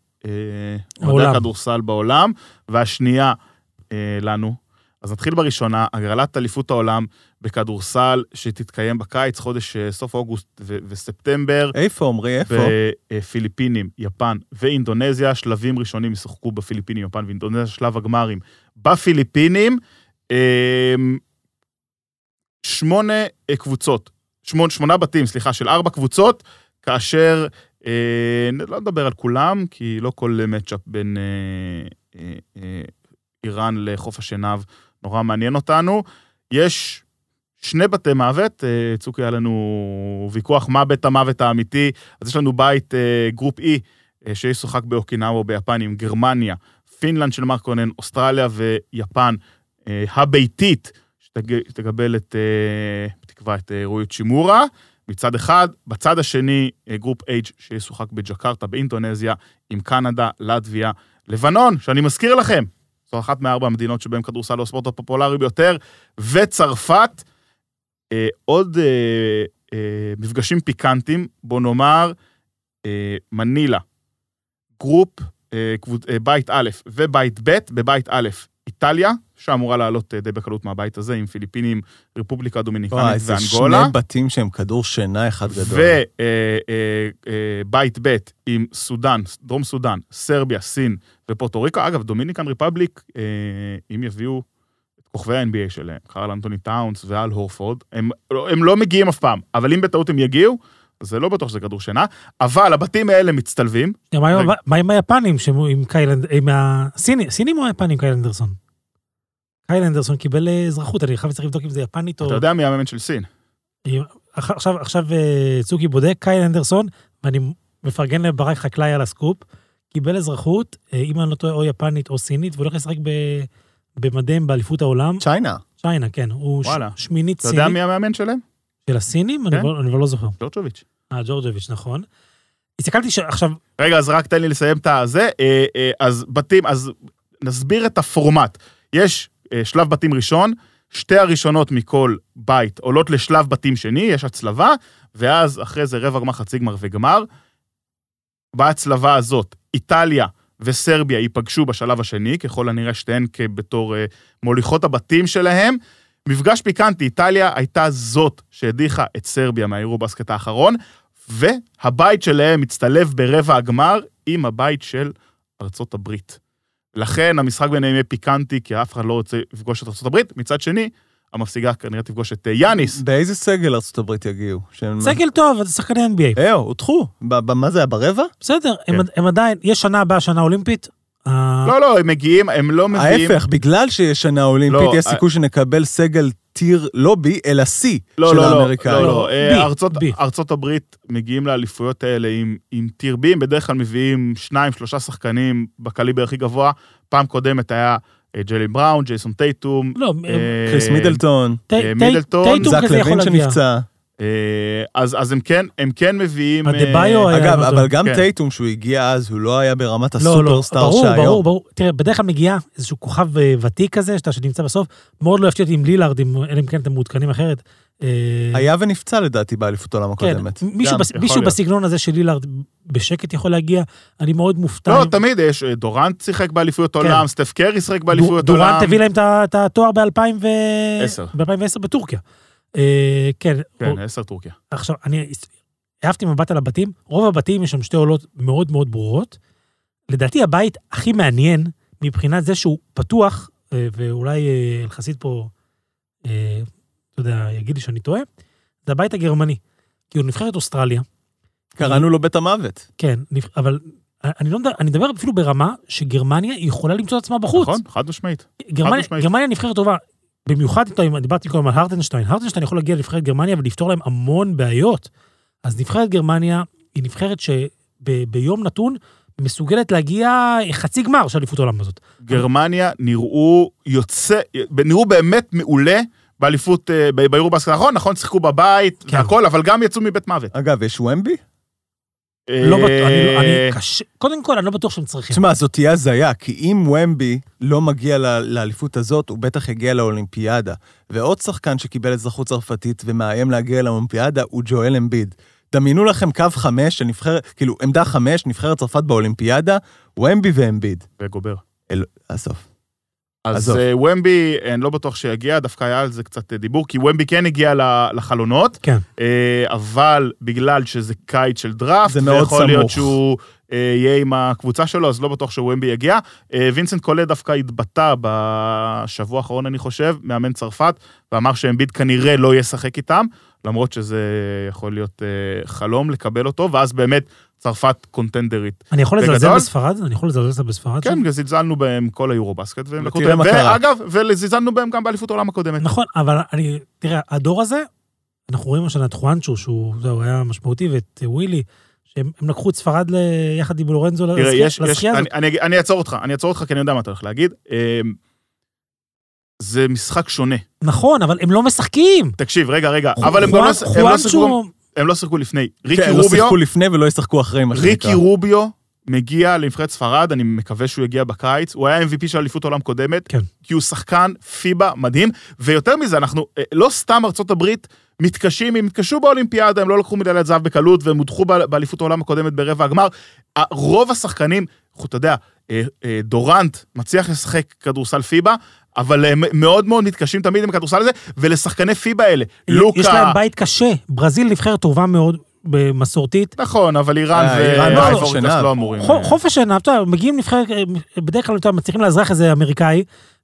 אוהדי. הכדורסל בעולם, והשנייה אה, לנו. אז נתחיל בראשונה, הגרלת אליפות העולם בכדורסל שתתקיים בקיץ, חודש אה, סוף אוגוסט ו- וספטמבר. איפה, עמרי, איפה? בפיליפינים, יפן ואינדונזיה, שלבים ראשונים ישחקו בפיליפינים, יפן ואינדונזיה, שלב הגמרים בפיליפינים. שמונה אה, קבוצות, שמונה, שמונה בתים, סליחה, של ארבע קבוצות, כאשר, אה, לא נדבר על כולם, כי לא כל מצ'אפ בין אה, אה, אה, איראן לחוף השנהב נורא מעניין אותנו. יש שני בתי מוות, אה, צוקי, היה לנו ויכוח מה בית המוות האמיתי, אז יש לנו בית אה, group E, אה, שישוחק באוקינאווה ביפן עם גרמניה, פינלנד של מרקנן, אוסטרליה ויפן אה, הביתית, שתקבל את, אה, בתקווה, את אה, רוי האצ'ימורה. מצד אחד, בצד השני, אה, group H שישוחק בג'קרטה באינדונזיה, עם קנדה, לטביה, לבנון, שאני מזכיר לכם, זו אחת מארבע המדינות שבהן כדורסל הוא הספורט הפופולרי ביותר, וצרפת. עוד מפגשים פיקנטיים, בוא נאמר, מנילה, group, בית א' ובית ב', בבית א', איטליה, שאמורה לעלות אה, די בקלות מהבית הזה, עם פיליפינים, רפובליקה דומיניקנית ואנגולה. שני בתים שהם כדור שינה אחד גדול. ובית ב' עם סודאן, דרום סודאן, סרביה, סין ופורטו ריקו. אגב, Dominican Republic, אה, אם יביאו את כוכבי ה-NBA שלהם, קרל אנטוני טאונס ואל הורפורד, הם, הם לא מגיעים אף פעם, אבל אם בטעות הם יגיעו, זה לא בטוח שזה כדור שינה, אבל הבתים האלה מצטלבים. מה עם- היפנים, עם הסינים, סינים או היפנים קייל אנדרסון? קייל אנדרסון קיבל אה, אזרחות, אני חייב צריך לבדוק אם זה יפנית או... אתה יודע מי המאמן של סין? אח- עכשיו, עכשיו אה, צוקי בודק, קייל אנדרסון, ואני מפרגן לברק חקלאי על הסקופ, קיבל אזרחות, אה, אם אני לא טועה, או יפנית או סינית, והולך לשחק ב- במדיהם באליפות העולם. צ'יינה. צ'יינה, כן, הוא. שמינית אתה יודע סינית. מי המאמן שלהם? של הסינים? כן. אני כבר לא זוכר. ג'ורג'וביץ'. אה, ג'ורג'וביץ', נכון. הסתכלתי ש- עכשיו, רגע, אז רק תן לי לסיים את הזה. אה, אה, אז בתים, אז נסביר את הפורמט. יש אה, שלב בתים ראשון, שתי הראשונות מכל בית עולות לשלב בתים שני, יש הצלבה, ואז אחרי זה רבע גמר, חצי גמר וגמר. בהצלבה הזאת, איטליה וסרביה ייפגשו בשלב השני, ככל הנראה שתיהן בתור מוליכות הבתים שלהם. מפגש פיקנטי, איטליה הייתה זאת שהדיחה את סרביה מהיורו בסקט האחרון, והבית שלהם מצטלב ברבע הגמר עם הבית של ארצות הברית. לכן המשחק ביניהם יהיה פיקנטי, כי אף אחד לא רוצה לפגוש את ארצות הברית. מצד שני, המפסידה כנראה תפגוש את אה, יאניס. באיזה סגל ארה"ב יגיעו? שהם- סגל טוב, זה שחקני NBA. אה, הודחו. מה זה היה, ברבע? בסדר, הם- כן. הם עדיין, יש שנה הבאה שנה אולימפית. אה, לא, לא, הם מגיעים, הם לא מביאים... ההפך, בגלל שיש שנה אולימפית, לא, יש סיכוי שנקבל סגל טיר לא בי, אלא שיא לא, של לא, לא, האמריקאים. לא, לא. בי, ארצות. ארצות הברית מגיעים לאליפויות האלה עם, עם טיר בי, הם בדרך כלל מביאים שניים, שלושה שחקנים בקליבר הכי גבוה. פעם קודמת היה אה, ג'לי בראון, ג'ייסון טייטום. לא, אה, קריס מידלטון, מידלטון, זק לוין. שנפצע. אה, אז, אז הם כן, הם כן מביאים... אה, אדבאיו היה- אגב, אבל. גם כן. טייטום, שהוא הגיע אז, הוא לא היה ברמת לא, לא, הסופרסטאר ברור, שהיום. ברור, ברור. תראה, בדרך כלל מגיע איזשהו כוכב אה, ותיק כזה, שאתה שנמצא בסוף, מאוד לא יפתיע אותי עם לילארד, אם- אלא אם כן אתם מעודכנים אחרת. אה, היה ונפצע לדעתי באליפות העולם כן, הקודמת. מישהו גם. בס- מישהו. בסגנון הזה של לילארד בשקט יכול להגיע, אני מאוד מופתע. לא, תמיד יש, אה, דורנט שיחק באליפויות עולם, סטף קרי שיחק באליפויות עולם. דורנט הביא להם את התואר ב-2010 עשר. ב-2010 בטורקיה. אה, כן, כן, עשר טורקיה. עכשיו, אני העפתי מבט על הבתים, רוב הבתים יש שם שתי עולות מאוד מאוד ברורות. לדעתי הבית הכי מעניין מבחינת זה שהוא פתוח, אה, ואולי אה, אלחסיד פה, אתה יודע, יגיד לי שאני טועה, זה הבית הגרמני. כי הוא נבחרת אוסטרליה, קראנו לו בית המוות. כן, אבל אני לא מדבר, אני מדבר אפילו ברמה שגרמניה יכולה למצוא את עצמה בחוץ. נכון, חד משמעית. גרמניה. גרמניה נבחרת טובה. במיוחד איתו, אם דיברתי קודם על הרטנשטיין, הרטנשטיין יכול להגיע לנבחרת גרמניה ולפתור להם המון בעיות. אז נבחרת גרמניה היא נבחרת שביום נתון מסוגלת להגיע חצי גמר של אליפות העולם הזאת. גרמניה נראו יוצא, נראו באמת מעולה באליפות, אה, ביורו בסקט האחרון, נכון, שיחקו בבית כן. והכל, אבל גם יצאו מבית מוות. אגב, יש ומבי? לא בטוח, אני, לא- אני אה, קשה, קודם כל, אני לא בטוח שהם צריכים. תשמע, זאת תהיה הזיה, כי אם ומבי לא מגיע לאליפות הזאת, הוא בטח יגיע לאולימפיאדה. ועוד שחקן שקיבל אזרחות צרפתית ומאיים להגיע לאולימפיאדה הוא ג'ואל אמביד. דמיינו לכם קו חמש של נבחרת, כאילו, עמדה חמש, נבחרת צרפת באולימפיאדה, ומבי ואמביד. וגובר. אל... עזוב. אז. אה, ומבי, אני לא בטוח שיגיע, דווקא היה על זה קצת אה, דיבור, כי ומבי כן הגיע לחלונות, כן. אה, אבל בגלל שזה קיץ של דראפט, זה מאוד ויכול להיות סמוך. שהוא אה, יהיה עם הקבוצה שלו, אז לא בטוח שוומבי יגיע. אה, וינסנט קולה דווקא התבטא בשבוע האחרון, אני חושב, מאמן צרפת, ואמר שאמביד כנראה לא ישחק איתם, למרות שזה יכול להיות אה, חלום לקבל אותו, ואז באמת צרפת קונטנדרית. אני יכול לזלזל? בספרד? אני יכול לזלזל בספרד? כן? זלזלנו בהם כל היורו-בסקט. ואגב, וזלזלנו בהם גם באליפות העולם הקודמת. נכון, אבל אני, תראה, הדור הזה, אנחנו רואים השנה את חואנצ'ו, שהוא, זהו, היה משמעותי, ואת אה, ווילי, שהם הם לקחו את ספרד יחד עם לורנזו לזכייה הזאת. אני, אני, אעצור אותך, אני אעצור אותך כי אני יודע מה אתה הולך להגיד. אמ, זה משחק שונה. נכון, אבל הם לא משחקים. תקשיב, רגע, רגע, אבל הם גם לא, לא חואנצ'ו, הם לא שיחקו לפני. ריקי כן, לא רוביו, שיחקו לפני ולא ישחקו אחרי, מה שנקרא. ריקי רוביו מגיע לנבחרת ספרד, אני מקווה שהוא יגיע בקיץ, הוא היה MVP של אליפות העולם קודמת, כן. כי הוא שחקן פיבה מדהים, ויותר מזה, אנחנו, אה, לא סתם ארצות הברית מתקשים, הם התקשו באולימפיאדה, הם לא לקחו מדליית זהב בקלות, והם הודחו באליפות העולם הקודמת ברבע הגמר. רוב השחקנים, אתה יודע, אה, אה, דורנט מצליח לשחק כדורסל פיבה, אבל הם מאוד מאוד מתקשים תמיד עם הכדורסל הזה, ולשחקני פיבה האלה, לוקה... יש להם בית קשה. ברזיל נבחרת טובה מאוד, מסורתית. נכון, אבל איראן אה, איראן ואיבורי חופש קוסט עיניו. לא אמורים... אה, חופש עיניו, אתה יודע, מגיעים נבחרת, אה, בדרך כלל מצליחים לאזרח איזה אמריקאי,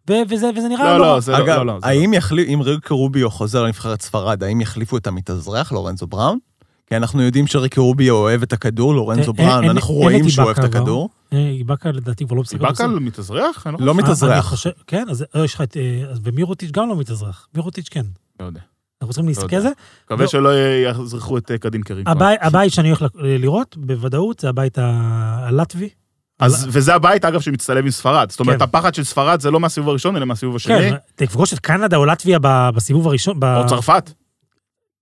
וזה וזה נראה לא, לא... לא, זה לא, אגב, לא, לא. זה האם יחליף, אם ריקי רוביו חוזר לנבחרת ספרד, האם יחליפו את המתאזרח, לורנזו בראון? כי אנחנו יודעים שריקי רוביו אוהב את הכדור, לורנזו בראון, אנחנו רואים את שהוא אוהב את איבאקה, הכדור. אה, איבאקה לדעתי כבר לא משחק. בסדר. על מתאזרח? לא לא אה, מתאזרח. כן, אז אה, יש לך את... אה, ומירוטיץ' גם לא מתאזרח. מירוטיץ' כן. לא יודע. אנחנו צריכים להסתכל. על זה. מקווה לא. שלא יזרחו את אה, קדין קרינגטון. הבית- הבית שאני הולך לראות, בוודאות, זה הבית הלטבי. אז, וזה הבית, אגב, שמצטלב עם ספרד. זאת אומרת, כן. הפחד של ספרד זה לא מהסיבוב הראשון, אלא מהסיבוב השני. כן, תפגוש את קנדה או לטביה בסיבוב הראשון. או צרפת,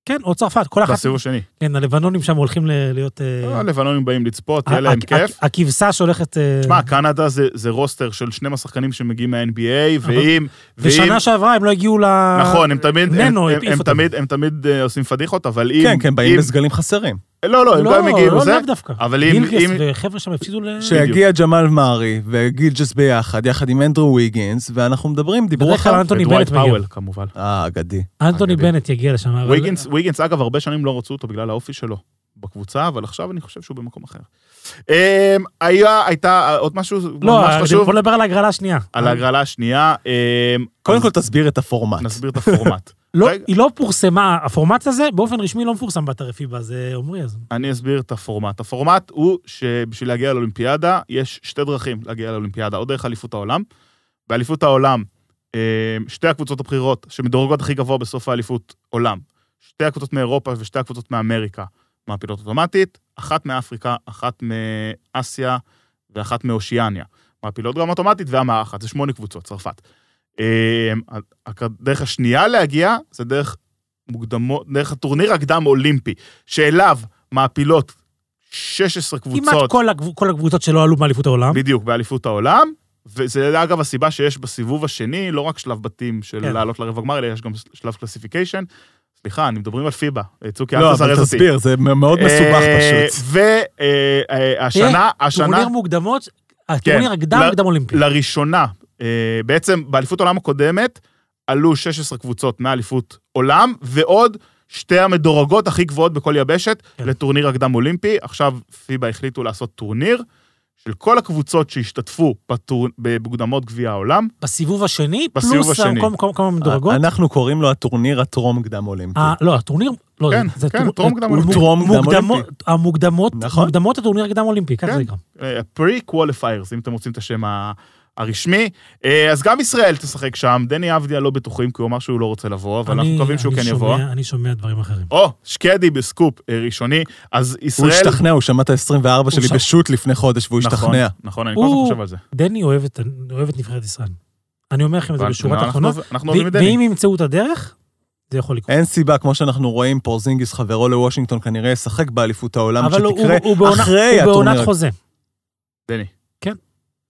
כן, או צרפת, כל אחת. בסיבוב השני. כן, הלבנונים שם הולכים ל- להיות... אה, הלבנונים באים לצפות, יהיה להם כיף. הכבשה שהולכת... אה, תשמע, קנדה זה, זה roster של 12 שחקנים שמגיעים מה-NBA, ואם... ושנה שעברה הם לא הגיעו ל... נכון, הם תמיד, הם. תמיד, הם תמיד אה, עושים פדיחות, אבל אם... כן, כן, באים בסגלים חסרים. לא, לא, הם גם מגיעים לא, לזה. לאו דווקא. אבל אם... גילג'ס אם- וחבר'ה שם הפסידו ל... שיגיע ג'מאל מארי וגילג'ס ביחד, יחד עם אנדרו ויגינס, ואנחנו מדברים, דיברו אחר. אנטוני בנט מגיע. פאוול, כמובן. אה, אגדי. אנטוני אגדי. בנט יגיע לשם. אבל- ויגינס, ויגינס, אגב, הרבה שנים לא רצו אותו בגלל האופי שלו בקבוצה, אבל עכשיו אני חושב שהוא במקום אחר. אמ, היה, הייתה עוד משהו לא, ממש חשוב בוא נדבר על ההגרלה השנייה. על ההגרלה השנייה. אמ, קודם אז כל תסביר את הפורמט. נסביר את הפורמט. לא, רגע. היא לא פורסמה, הפורמט הזה באופן רשמי לא מפורסם באתר פיבה, זה עמרי אז. אני אסביר את הפורמט. הפורמט הוא שבשביל להגיע לאולימפיאדה, יש שתי דרכים להגיע לאולימפיאדה, או דרך אליפות העולם. באליפות העולם, אמ, שתי הקבוצות הבכירות שמדורגות הכי גבוה בסוף האליפות עולם, שתי הקבוצות מאירופה ושתי הקבוצות מאמריקה, מעפילות אוטומטית, אחת מאפריקה, אחת מאסיה ואחת מאושיאניה. מעפילות גם אוטומטית והמארחת, זה שמונה קבוצות, צרפת. אמ, הדרך השנייה להגיע זה דרך מוקדמות, דרך הטורניר הקדם-אולימפי, שאליו מעפילות 16 כמעט קבוצות, כל הקב- כל הקבוצות שלא עלו מאליפות העולם. בדיוק, באליפות העולם, וזה אגב הסיבה שיש בסיבוב השני לא רק שלב בתים של כן. לעלות לרבע גמר, אלא יש גם שלב classification. סליחה, אני מדברים על פיבה, צוקי, לא, אל תזרז אבל אותי. תסביר, זה מאוד מסובך פשוט. והשנה, השנה, טורניר מוקדמות, הטורניר הקדם ל- קדם אולימפי. לראשונה, אה, בעצם באליפות העולם הקודמת, עלו 16 קבוצות מאליפות עולם, ועוד שתי המדורגות הכי גבוהות בכל יבשת כן. לטורניר הקדם אולימפי. עכשיו פיבה החליטו לעשות טורניר של כל הקבוצות שהשתתפו בטור... במוקדמות גביע העולם. בסיבוב השני, בסיבוב פלוס השני. כמה- כמה כמה מדורגות. אנחנו קוראים לו הטורניר הטרום קדם אולימפי. אה, לא, הטורניר, לא, כן, זה כן, טור- טרום קדם אולימפי. טרום קדם אולימפי. המוקדמות, נכון. מוקדמות הטורניר הקדם אולימפי, ככה כן. זה נקרא. pre-qualifiers, אם אתם רוצים את השם ה- הרשמי. אה, אז גם ישראל תשחק שם, דני אבדיה לא בטוחים, כי הוא אמר שהוא לא רוצה לבוא, אבל אנחנו מקווים שהוא אני כן שומע- יבוא. אני שומע דברים אחרים. או, שקדי בסקופ אה, ראשוני, אז הוא ישראל... השתכנע, הוא שמע את ה-24 שלי בשו"ת לפני חודש, והוא נכון, השתכנע. נכון, אני כל הזמן הוא- חושב על זה. דני אוהב את- נבחרת ישראל. אני אומר לכם את זה אבל את דני. ואם ימצאו את הדרך, זה יכול לקרות. אין סיבה, כמו שאנחנו רואים, פורזינגיס חברו לוושינגטון כנראה ישחק באליפות העולם אבל הוא- שתקרה הוא בעונה- אחרי הוא בעונת הטורניר. חוזה. דני.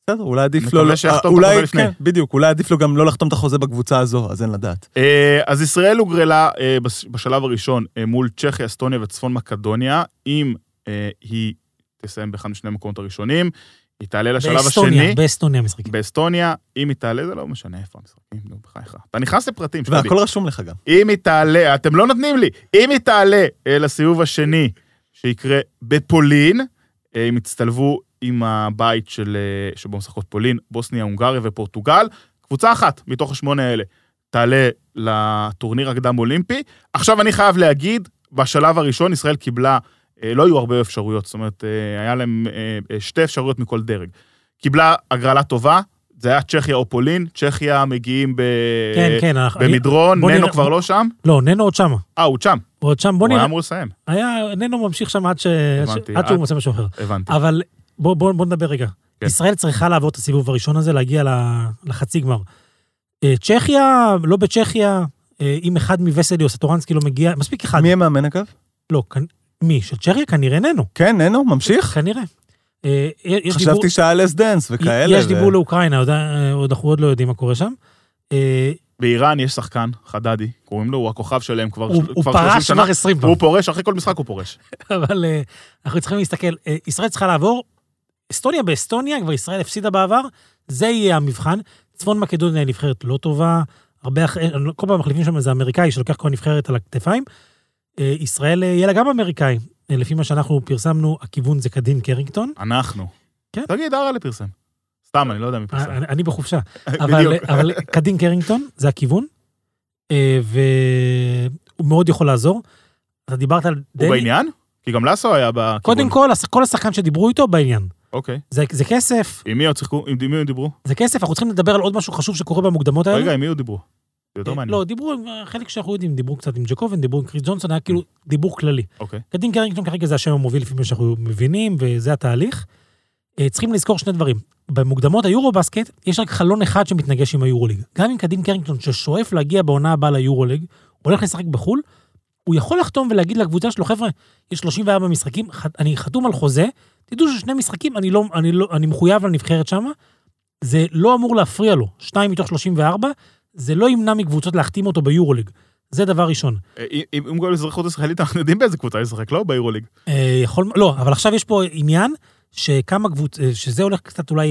בסדר, אולי עדיף מקווה לו... שיחתום את אולי, החוזה לפני. כן, בדיוק, אולי עדיף לו גם לא לחתום את החוזה בקבוצה הזו, אז אין לדעת. אה, אז ישראל הוגרלה אה, בש- בשלב הראשון אה, מול צ'כיה, אסטוניה וצפון מקדוניה. אם אה, היא תסיים באחד משני המקומות הראשונים, היא תעלה לשלב באסטוניה, השני. באסטוניה משחקים. באסטוניה, אם היא תעלה, זה לא משנה איפה המשחקים, נו, בחייך. אתה נכנס לפרטים, שתבין. והכל רשום לך גם. אם היא תעלה, אתם לא נותנים לי, אם היא תעלה אה, לסיבוב השני, שיקרה בפולין, אה, הם יצטלבו עם הבית של, אה, שבו משחקות פולין, בוסניה, הונגריה ופורטוגל. קבוצה אחת מתוך השמונה האלה תעלה לטורניר הקדם-אולימפי. עכשיו אני חייב להגיד, בשלב הראשון ישראל קיבלה, אה, לא היו הרבה אפשרויות, זאת אומרת, אה, היה להם שתי אפשרויות מכל דרג. קיבלה הגרלה טובה, זה היה צ'כיה או פולין, צ'כיה מגיעים ב... כן, כן. במדרון, ננו נראה- כבר לא שם? לא, ננו עוד שמה. אה, הוא שם. הוא עוד שם, בוא הוא היה נראה. אמור לסיים. היה, ננו ממשיך שם עד ש- הבנתי. עד שהוא עד- מוצא משהו אחר. הבנתי. אבל בוא, בוא, בוא נדבר רגע. כן. ישראל צריכה לעבור את הסיבוב הראשון הזה, להגיע לחצי גמר. אה, צ'כיה, לא בצ'כיה, אה, אם אחד מווסלי או סטורנסקי לא מגיע, מספיק אחד. מי המאמן אגב? לא, כנ- מי? של צ'כיה? כנראה ננו. כן, ננו, ממשיך? כנראה. אה, דיבור- חשבתי שהיה לס דנס וכאלה. יש ו- דיבור לאוקראינה, עוד- עוד אנחנו עוד לא יודעים מה קורה שם. באיראן יש שחקן, חדדי, קוראים לו, הוא הכוכב שלהם כבר הוא הוא כבר 30 פרש שנה. כבר 20 פעם. הוא פורש, אחרי כל משחק הוא פורש. אבל אנחנו צריכים להסתכל, ישראל צריכה לעבור, אסטוניה באסטוניה, כבר ישראל הפסידה בעבר, זה יהיה המבחן. צפון מקדוניה היא נבחרת לא טובה, הרבה אחרי, אה, כל פעם מחליפים שם איזה אמריקאי שלוקח כל נבחרת על הכתפיים. אה, ישראל אה, יהיה לה גם אמריקאי. לפי מה שאנחנו פרסמנו, הכיוון זה קדין קרינגטון. אנחנו. כן. תגיד, ארלה פרסם. סתם, אני לא יודע מי פרסם. אני אני בחופשה. אבל. אבל קדין קרינגטון, זה הכיוון, והוא מאוד יכול לעזור. אתה דיברת על הוא דני, בעניין? כי גם לסו היה בכיוון. קודם כל, כל השחקן שדיברו איתו בעניין. אוקיי. זה, זה כסף, עם מי עוד שיחקו? עם מי עוד דיברו? זה כסף, אנחנו צריכים לדבר על עוד משהו חשוב שקורה במוקדמות האלה. רגע, עם מי עוד דיברו? זה יותר אה, מעניין. לא, דיברו, עם- חלק שאנחנו יודעים, דיברו קצת עם ג'קובן, דיברו עם קריס ג'ונסון, היה כאילו דיבור כללי. אוקיי. קדין קרינגטון כרגע זה השם המוביל לפי מה שאנחנו מבינים, וזה התהליך. אה, צריכים לזכור שני דברים. במוקדמות היורו-בסקט, יש רק חלון אחד שמתנגש עם היורוליג. גם אם קדין קרינגטון, ששואף להגיע בעונה הבאה ליורוליג, הולך לשחק בחו"ל, הוא יכול לחתום ולהגיד לקבוצה שלו, חבר'ה, יש 34 משחקים, אני חתום על חוזה, תדעו ששני משחקים, אני, לא, אני, לא, אני מחויב לנבחרת שמה, זה לא אמור להפריע לו. שתיים מתוך 34, זה לא ימנע מקבוצות להחתים אותו ביורוליג. זה דבר ראשון. אה, אם גול אזרחות ישראלית, אנחנו יודעים באיזה קבוצה ישחק, לא ביורוליג. אה, יכול, לא, אבל עכשיו יש פה עניין שכמה קבוצ... אה, שזה הולך קצת אולי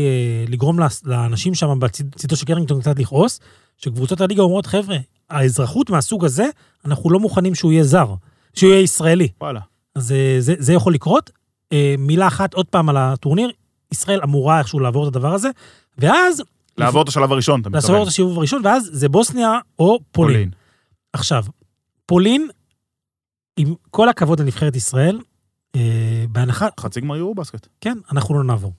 לגרום לאנשים שם בצידו של קרינגטון קצת לכעוס, שקבוצות הליגה אומרות, חבר'ה, האזרחות מהסוג הזה, אנחנו לא מוכנים שהוא יהיה זר, שהוא יהיה ישראלי. וואלה. אז אה, זה, זה יכול לקרות. אה, מילה אחת עוד פעם על הטורניר, ישראל אמורה איכשהו לעבור את הדבר הזה, ואז לעבור את השלב הראשון, אתה מתכוון. את הסיבוב הראשון, ואז זה בוסניה או פולין. עכשיו, פולין, עם כל הכבוד לנבחרת ישראל, אה, בהנחה, חצי גמר יורו בסקט. כן, אנחנו לא נעבור.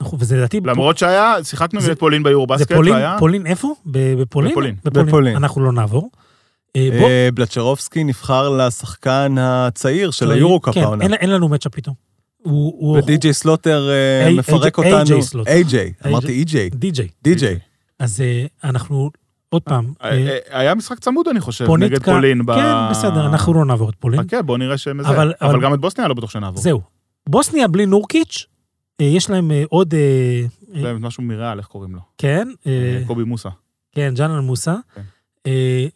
אנחנו, וזה לדעתי... למרות שהיה, שיחקנו זה- נגד פולין ביורובאסקט, פולין, והיה... פולין איפה? בפולין? בפולין. בפולין. אנחנו לא נעבור. אה, אה, בלצ'רובסקי נבחר לשחקן הצעיר של היורו-קאפ כן, העונה. אין- אין לנו matchup איתו. הוא... ודי.ג'יי סלוטר אה, מפרק אותנו. איי-ג'יי סלוטר. איי-ג'יי, אמרתי אי-ג'יי. די.ג'יי. די.ג'יי. אז אה, אנחנו, עוד פעם, אה, היה משחק צמוד, אני חושב, נגד פולין. כן, בסדר, אנחנו לא נעבור את פולין. חכה, בוא נראה שהם זה. אבל- גם את בוסניה לא בטוח שנעבור. זהו. בוסניה בלי נורקיץ', יש להם עוד, יש להם משהו מריאל, איך קוראים לו? כן, קובי מוסה. כן, ג'אנל מוסה. כן.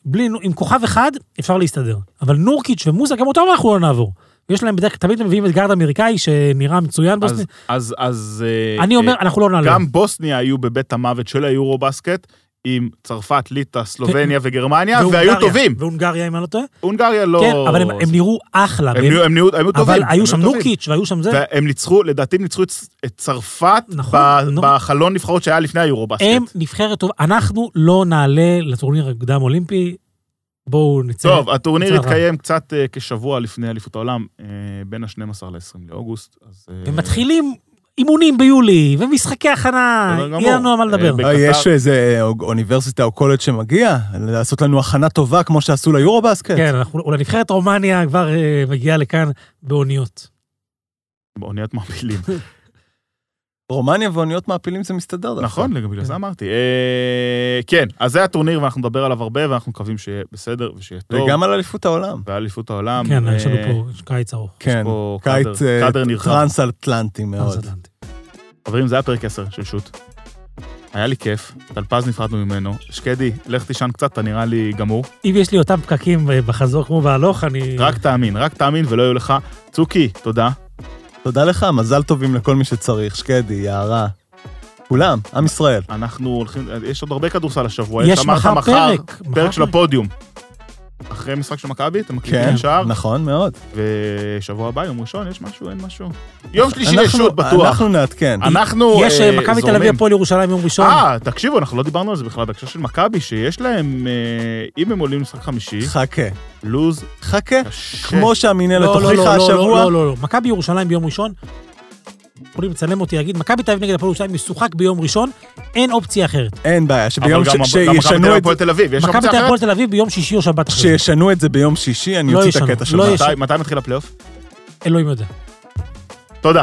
בלי, עם כוכב אחד אפשר להסתדר. אבל נורקיץ' ומוסה, גם אותם אנחנו לא נעבור. יש להם בדרך כלל, תמיד מביאים את גארד אמריקאי שנראה מצוין בוסניה. אז, אז... אה, אני אומר, אה, אנחנו לא נעלה. גם בוסניה היו בבית המוות של היורו בסקט, עם צרפת, ליטא, סלובניה וגרמניה, והיו והונגריה, טובים. והונגריה, אם אני לא טועה. הונגריה לא... כן, אבל הם הם נראו אחלה. הם הם הם היו טובים. אבל היו שם. נורקיץ' והיו שם זה. והם ניצחו, לדעתי הם ניצחו את את צרפת נכון, ב- נו. בחלון נבחרות שהיה לפני היורו בסקט. הם נבחרת טובה. אנחנו לא נעלה לטורניר הקדם אולימפי. בואו נצא. טוב, הטורניר. התקיים קצת אה, כשבוע לפני אליפות העולם, אה, בין ה-12 ל-20 לאוגוסט. אז, אה, ומתחילים אימונים ביולי, ומשחקי הכנה. יהיה לנו על מה לדבר. אה, אה, יש איזה אוניברסיטה או קולג' שמגיע לעשות לנו הכנה טובה כמו שעשו ליורו בסקט? כן, אולי נבחרת רומניה כבר אה, מגיעה לכאן באוניות. באוניית מעפילים. רומניה ואוניות מעפילים זה מסתדר. נכון, בגלל זה אמרתי. אה, כן, אז זה הטורניר ואנחנו נדבר עליו הרבה, ואנחנו מקווים שיהיה בסדר ושיהיה טוב. וגם על אליפות העולם. ואליפות העולם. כן, אה, יש לנו פה קיץ ארוך. כן, קיץ אה. טרנס-אטלנטי מאוד. חברים, זה היה פרק 10 של שוט. היה לי כיף, טלפז נפרדנו ממנו. שקדי, לך תישן קצת, אתה נראה לי גמור. אם יש לי אותם פקקים אה, בחזור כמו בהלוך, אני... רק תאמין, רק תאמין ולא יהיו לך. צוקי, תודה. תודה לך, מזל טובים לכל מי שצריך, שקדי, יערה. כולם, עם ישראל. אנחנו הולכים, יש עוד הרבה כדורסל השבוע. יש מחר פרק. פרק של הפודיום. אחרי משחק של מכבי, אתם מקליטים כן, שער, נכון מאוד. ושבוע הבא, יום ראשון, יש משהו, אין משהו. יום שלישי יש אנחנו- שוט, בטוח. אנחנו נעדכן. אנחנו יש אה, אה, מכבי תל אביב, זורמים. הפועל ירושלים יום ראשון. אה, תקשיבו, אנחנו לא דיברנו על זה בכלל, בהקשר של מכבי, שיש להם, אה, אם הם עולים למשחק חמישי, חכה, לוז חכה. קשה. כמו שהמינהלת לא, לא, הוכיחה לא, לא, השבוע. לא, לא, לא. מכבי ירושלים ביום ראשון. יכולים לצלם אותי, להגיד, מכבי תל אביב נגד הפועל ירושלים משוחק ביום ראשון, אין אופציה אחרת. אין בעיה, שביום גם ש- מכבי תל שישנו את הפועל תל אביב, יש מכבי אופציה תל אביב אחרת? הפועל תל אביב ביום שישי או שבת אחרי. זה. שישנו את זה ביום שישי, אני לא אוציא את הקטע לא שלך. מתי מתחיל הפלייאוף? אלוהים יודע. תודה.